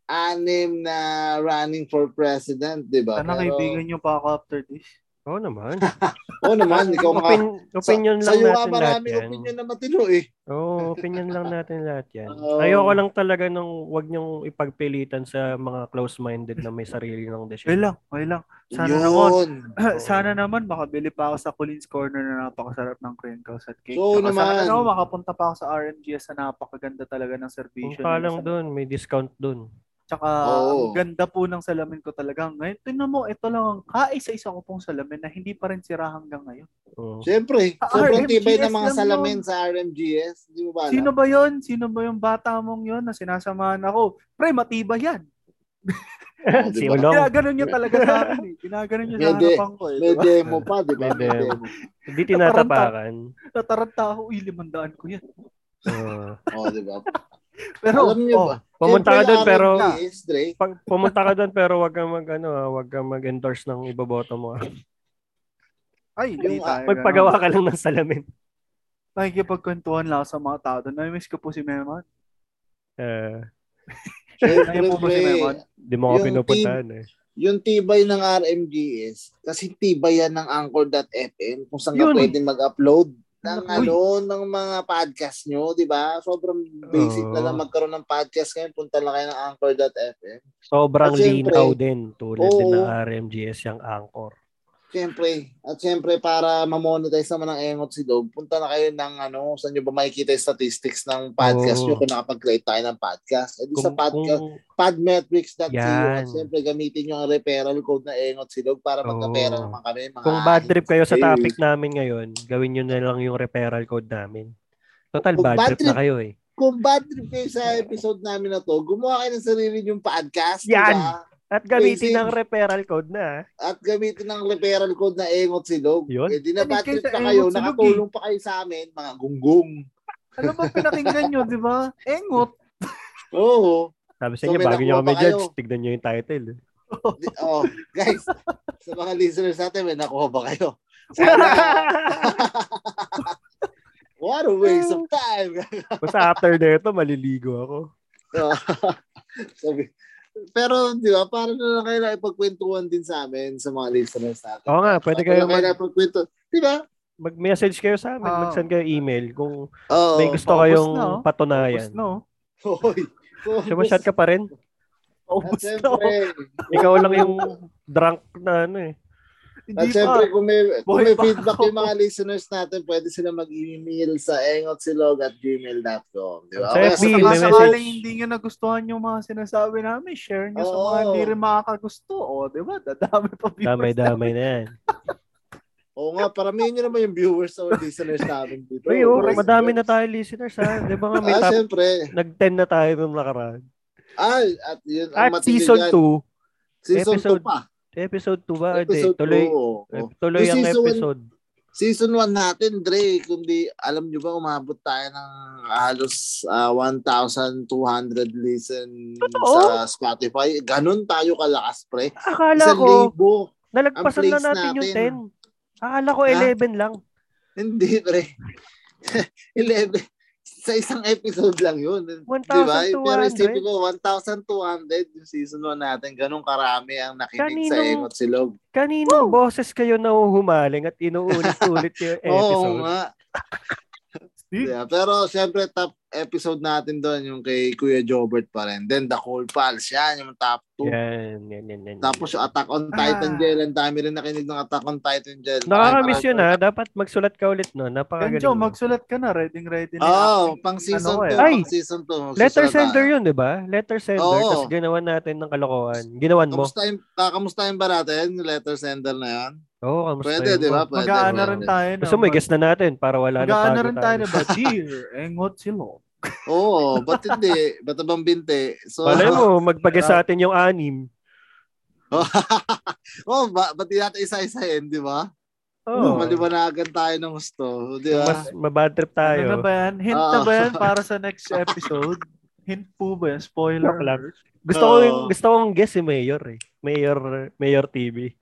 Anim na running for president, di ba? Sana kaibigan nyo pa ako after this. Oo naman. Oo naman, ikaw nga. Opin- opinion sa, lang sa'yo natin lahat maraming yan. opinion na matino eh. Oo, opinion lang natin lahat yan. Oo. Ayoko lang talaga nung wag niyong ipagpilitan sa mga close-minded na may sarili ng lang, okay lang. Sana Yun. naman, sana naman makabili pa ako sa Colin's Corner na napakasarap ng crinkles at cake. Oo Tsaka Sana naman. naman makapunta pa ako sa RMGS na napakaganda talaga ng Kung servisyo. ka nila lang sa- doon, may discount doon. Tsaka Oo. ang ganda po ng salamin ko talaga. Ngayon, tingnan mo, ito lang ang kaisa-isa ko pong salamin na hindi pa rin sira hanggang ngayon. Oo. Siyempre, Sa sobrang RMGS tibay ng mga salamin yun. sa RMGS. Di mo ba alam? Sino ba yon? Sino ba yung bata mong yon na sinasamahan ako? Pre, matibay yan. Si diba? Ulong. Ginaganon niya talaga sa akin eh. Ginaganon niya sa harapan ko eh. May Diba? demo pa, di ba? May demo. Hindi tinatapakan. Tataranta ako, uy, limandaan ko yan. Oo. Oh, di ba? Pero, Alam niyo oh, ba? Pumunta ka doon pero RMGS, Dre. pag pumunta ka doon pero wag kang mag ano, ah, wag kang mag-endorse ng iboboto mo. ah. Ay, hindi Yung, tayo. Magpagawa ka lang ng salamin. Nakikipagkwentuhan lang sa mga tao doon. Namimiss ko po si Memon. Uh, Siyempre, Ayun po si Memon? di mo ako Yung pinupuntahan eh. yung tibay ng RMGS, kasi tibay yan ng Anchor.fm kung saan ka Yun. pwedeng mag-upload ng Uy. ano, ng mga podcast nyo, di ba? Sobrang basic na Oo. lang magkaroon ng podcast ngayon. Punta lang kayo ng Anchor.fm. Sobrang At linaw din. Tulad din oo. ng RMGS yung Anchor. Siyempre, at siyempre para ma-monetize naman ng Engot si Dog, punta na kayo ng ano, saan nyo ba makikita yung statistics ng podcast Oo. nyo kung nakapag-create tayo ng podcast. Eh di sa Kung, podcast, kung, podmetrics.co at siyempre gamitin nyo ang referral code na Engot si Dog para magka-pera Oo. naman kami. Mga kung bad trip kayo sa topic namin ngayon, gawin nyo na lang yung referral code namin. Total Kung bad bad trip na trip- kayo eh. Kung bad trip kayo sa episode namin na to, gumawa kayo ng sarili yung podcast. Yan. Diba? At gamitin Amazing. ang referral code na. At gamitin ng referral code na Engot si Dog. Yun. Eh di na Galing bad kayo Silog, nakatulong pa kayo sa amin, mga gunggong. Ano ba pinakinggan nyo, di ba? Engot. Oo. Sabi sa So, inyo, may bago nyo kami pa kayo. judge, tignan nyo yung title. eh. Oh, guys, sa mga listeners natin, may nakuha ba kayo? Sana, what a waste of time. Basta after nito, maliligo ako. Sabi, pero, di ba, para na lang kayo na ipagkwentuhan din sa amin, sa mga listeners natin. Oo nga, pwede kayo kayo mag, na ipagkwento. Di ba? mag-message kayo sa amin, Ah. mag-send kayo email kung Oo. may gusto kayong na, oh. patunayan. Tapos, no? Hoy. Sumasyat ka pa rin? At Paubos na. syempre, Ikaw lang yung drunk na ano eh. At Hindi syempre, pa. kung may, kung may feedback ako. yung mga listeners natin, pwede sila mag-email sa engotsilog at gmail.com. Di ba? May mga message. Sakaling hindi nyo nagustuhan yung mga sinasabi namin, share nyo sa mga hindi rin makakagusto. O, di ba? Dadami pa viewers. Damay-damay na yan. Oo nga, paramihin nyo naman yung viewers o listeners namin dito. Uy, oh, madami na tayo listeners ha. Di ba nga may Ah, top, syempre. nag-10 na tayo nung nakaraan. Ah, at yun, At season dyan, 2, Season 2 episode- pa. Episode 2 ba? Episode tuloy, 2. oo. eh, tuloy ang season one- episode. Season 1 natin, Dre, kundi alam nyo ba, umabot tayo ng halos ah, 1,200 listen Totoo? sa Spotify. Ganon tayo kalakas, pre. Akala Isang ko, libo. nalagpasan na plays natin yung natin. 10. Akala ko Ha? 11 lang. Hindi, pre. 11. Sa isang episode lang yun. Di ba? 1,200. Pero isipin ko, 1,200 yung season 1 natin. Ganun karami ang nakinig sa Kanino? Engot Silog. Kaninong boses kayo nahuhumaling at inuulit-ulit yung Oo episode? nga. Yeah, pero syempre top episode natin doon yung kay Kuya Jobert pa rin. Then The Cool Pals, yan yung top 2. Yan, yan, yan, yan. Tapos yung Attack on Titan Ah. Gel, ang dami rin nakinig ng Attack on Titan Gel. Nakakamiss yun ha. Dapat magsulat ka ulit no. Napakagaling. Enjo, mo. magsulat ka na. Ready, ready na. Oo, oh, pang season Ano 2. eh. Ay! pang season 2. Letter sender yun, di ba? Letter sender. Oo. Tapos ginawa natin ng kalokohan. Ginawan mo? Kamustahin, kakamustahin ba natin letter sender na yan? Oo, kamusta Pwede, yun? di ba? Pwede. Mag-aano pwede. rin tayo. Gusto mo, i-guess na natin para wala na Mag-aano tago rin tayo tayo. na ba? Dear, engot silo. Oo, ba't hindi? Ba't bang binte? So, Malay mo, magpag-guess sa atin yung anim. oh, ba, ba't natin isa-isahin, di ba? Oo. Maliwanagan tayo ng gusto, di ba? Mas mabad trip tayo. Ano na ba yan? Hint na ba yan para sa next episode? Hint po ba yan? Spoiler alert. Gusto ko yung, gusto kong guess si Mayor eh. Mayor Mayor TV.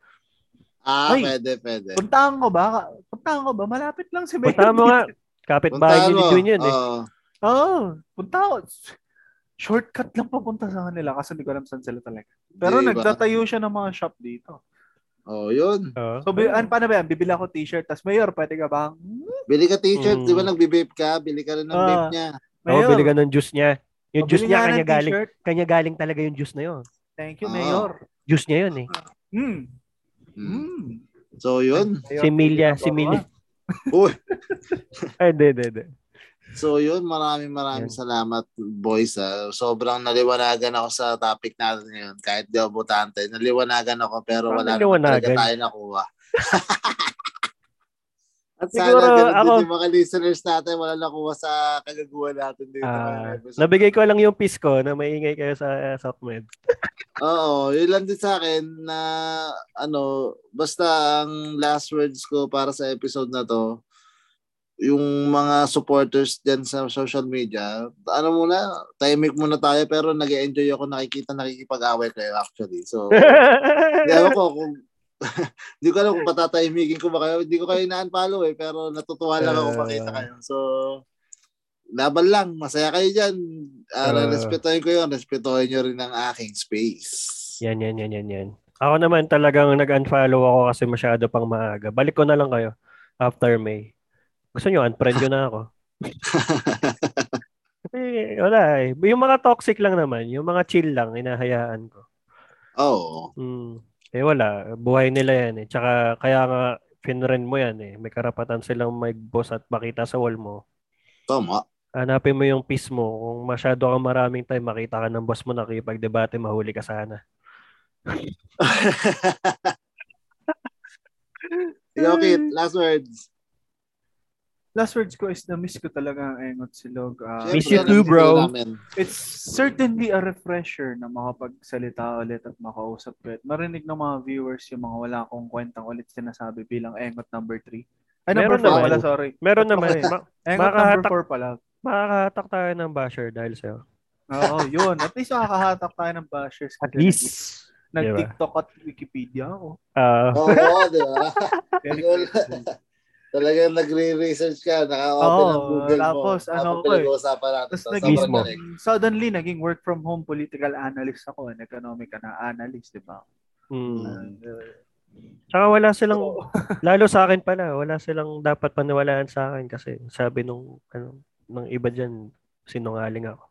Ah, Ay. pwede, pwede. Puntahan ko ba? Puntahan ko ba? Malapit lang si Mayor. Punta mo nga. Kapit-bahay Puntahan ni. Lidwin yun eh. Oo. Oo. punta ako. Shortcut lang papunta sa kanila kasi hindi ko alam saan sila talaga. Pero Diba? nagtatayo siya ng mga shop dito. Oh, yun. Oo. So, bi- an, paano ba yan? Bibili ako t-shirt. Tapos, Mayor, pwede ka bang? Bili ka t-shirt, Mm. di ba nagbe-vape ka? Bili ka rin ng Ah. vape niya. Oo, Mayor, bili ka ng juice niya. Yung pabili juice niya, kanya galing, kanya galing talaga yung juice na yun. Thank you, Ah. Mayor. Juice niya yun eh. Hmm. Mm. Hmm. So, yun. Si Milya, si Milya. Uy. Ay, hindi, hindi, hindi. So, yun. Maraming maraming salamat, boys. ah. Sobrang naliwanagan ako sa topic natin ngayon. Kahit di ako butante. Naliwanagan ako pero wala naman naliwanagan. talaga tayo nakuha. At Siguro, sana ganun ako- din yung mga listeners natin wala nakuha sa kagaguhan natin dito. Episode. nabigay ko lang yung piece ko na maingay kayo sa uh, SouthMed. Oo, yun lang din sa akin na ano, basta ang last words ko para sa episode na to, yung mga supporters dyan sa social media, ano muna, timing muna tayo pero nag enjoy ako nakikita nakikipag-away kayo actually. So, hindi ko kung hindi ko alam kung patatahimigin ko ba kayo. Hindi ko kayo na-unfollow eh, pero natutuwa lang ako makita kayo. So, laban lang. Masaya kayo dyan. Uh, Uh, respetuhin ko yun. Respetuhin nyo rin ang aking space. Yan, yan, yan, yan, yan. Ako naman talagang nag-unfollow ako kasi masyado pang maaga. Balik ko na lang kayo after May. Gusto nyo, unfriend ko na ako. Eh, wala eh. Yung mga toxic lang naman, yung mga chill lang, inahayaan ko. Oo. Hmm. Eh wala, buhay nila yan eh. Tsaka kaya nga finrend mo yan eh. May karapatan silang mag-boss at makita sa wall mo. Tama. Hanapin mo yung peace mo. Kung masyado kang maraming time, makita ka ng boss mo nakipag-debate, mahuli ka sana. Kit, last words. Last words ko is na miss ko talaga ang Engot Silog. Ah, Miss you too, bro. it's certainly a refresher na makapagsalita ulit at makausap ko. At marinig ng mga viewers yung mga wala akong kwentang ulit sinasabi bilang Engot number 3. Ay, number Meron 4 naman. pala, sorry. Meron naman. eh. Ma- Engot number makahatak- 4 pala. makakahatak tayo ng basher dahil sa'yo. Oo, yun. At least makakahatak tayo ng bashers. At least. nag- Diba? Nag-TikTok at Wikipedia ako. Ah, Oo, di ba? Very Yun. Talagang nagre-research ka, naka-open Oo, ang Google tapos mo. ano Habang ko eh. pinag-uusapan natin. Tapos naging, galing. suddenly, naging work from home political analyst ako. An economic na analyst, di ba? mm. And, uh, Tsaka wala silang, so, lalo sa akin pala, wala silang dapat paniwalaan sa akin kasi sabi nung, ano, ng iba dyan, sinungaling ako.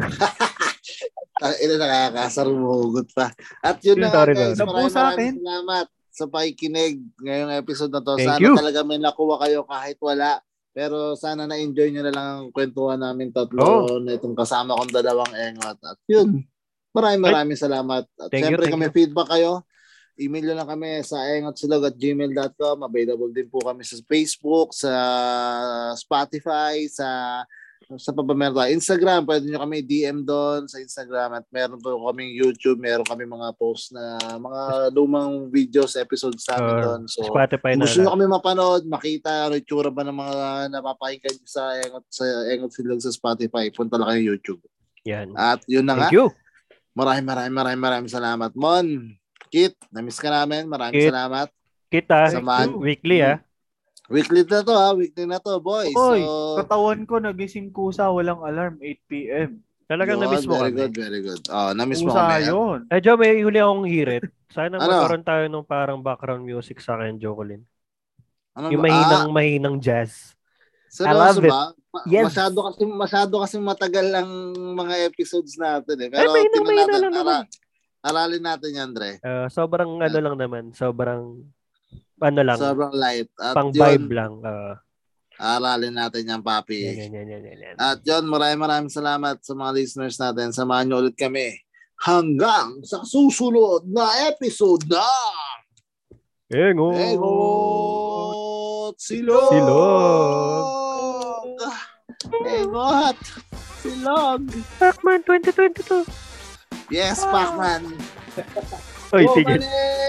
Ang ina nakakasarumugot pa. At yun na guys, maraming Sabu sa akin. maraming salamat sa pakikinig ngayong episode na to. Thank sana you. talaga may nakuha kayo kahit wala. Pero sana na-enjoy nyo na lang ang kwentuhan namin tatlo Oh. na itong kasama kong dalawang engot. At yun, maraming maraming salamat. At Thank syempre kami you. feedback kayo. Email nyo lang kami sa engotsilog at gmail.com. Available din po kami sa Facebook, sa Spotify, sa sa pa ba meron tayo? Instagram, pwede nyo kami DM doon sa Instagram at meron po kami YouTube, meron kami mga post na mga lumang videos, episodes namin Or doon. So, Spotify na gusto nyo kami mapanood, makita ano yung tsura ba ng mga napapakinggan sa Engot, sa Engot Silog sa Spotify, punta lang kayo YouTube. Yan. At yun na nga, Thank you. maraming maraming maraming maraming salamat. Mon, Kit, namiss ka namin. Maraming Kit. salamat. Kita, Samahan. weekly ah. Weekly na to ha, weekly na to, boys. Oy, so, katawan ko nagising kusa, walang alarm, 8 p.m. Talagang yun, na-miss mo Very kami. good, very good. Oh, na-miss mo Kusa kami. yun. Eh, Joe, may huli akong hirit. Sana Ano? magkaroon tayo ng parang background music sa akin, Jocelyn. Ano Yung ba? mahinang, Ah, mahinang jazz. seryoso I love it. Ma- Yes. Masyado kasi masyado kasi matagal ang mga episodes natin eh. Ay, Pero mahinang, tingnan mahina natin, lang naman. ara- aralin natin yan, Dre. Uh, sobrang ano lang naman, sobrang ano lang, Sobrang light. At pang yun, vibe lang. Uh, aralin natin yan, papi. yan, yan, yan, yan, yan, yan. At yun, maraming maraming salamat sa mga listeners natin. Samahan nyo ulit kami hanggang sa susunod na episode na Engo! Egot Silog! Silog! Egot Silog! Pacman 2022! Yes, Pacman! Oy!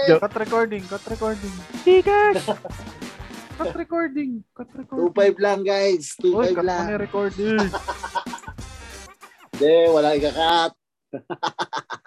Joke. Cut recording, cut recording. Tigas! Cut recording, cut recording. 2.5 lang guys. Uy, 2.5 cut mo lang. na yung recording. Hindi, wala ikakat.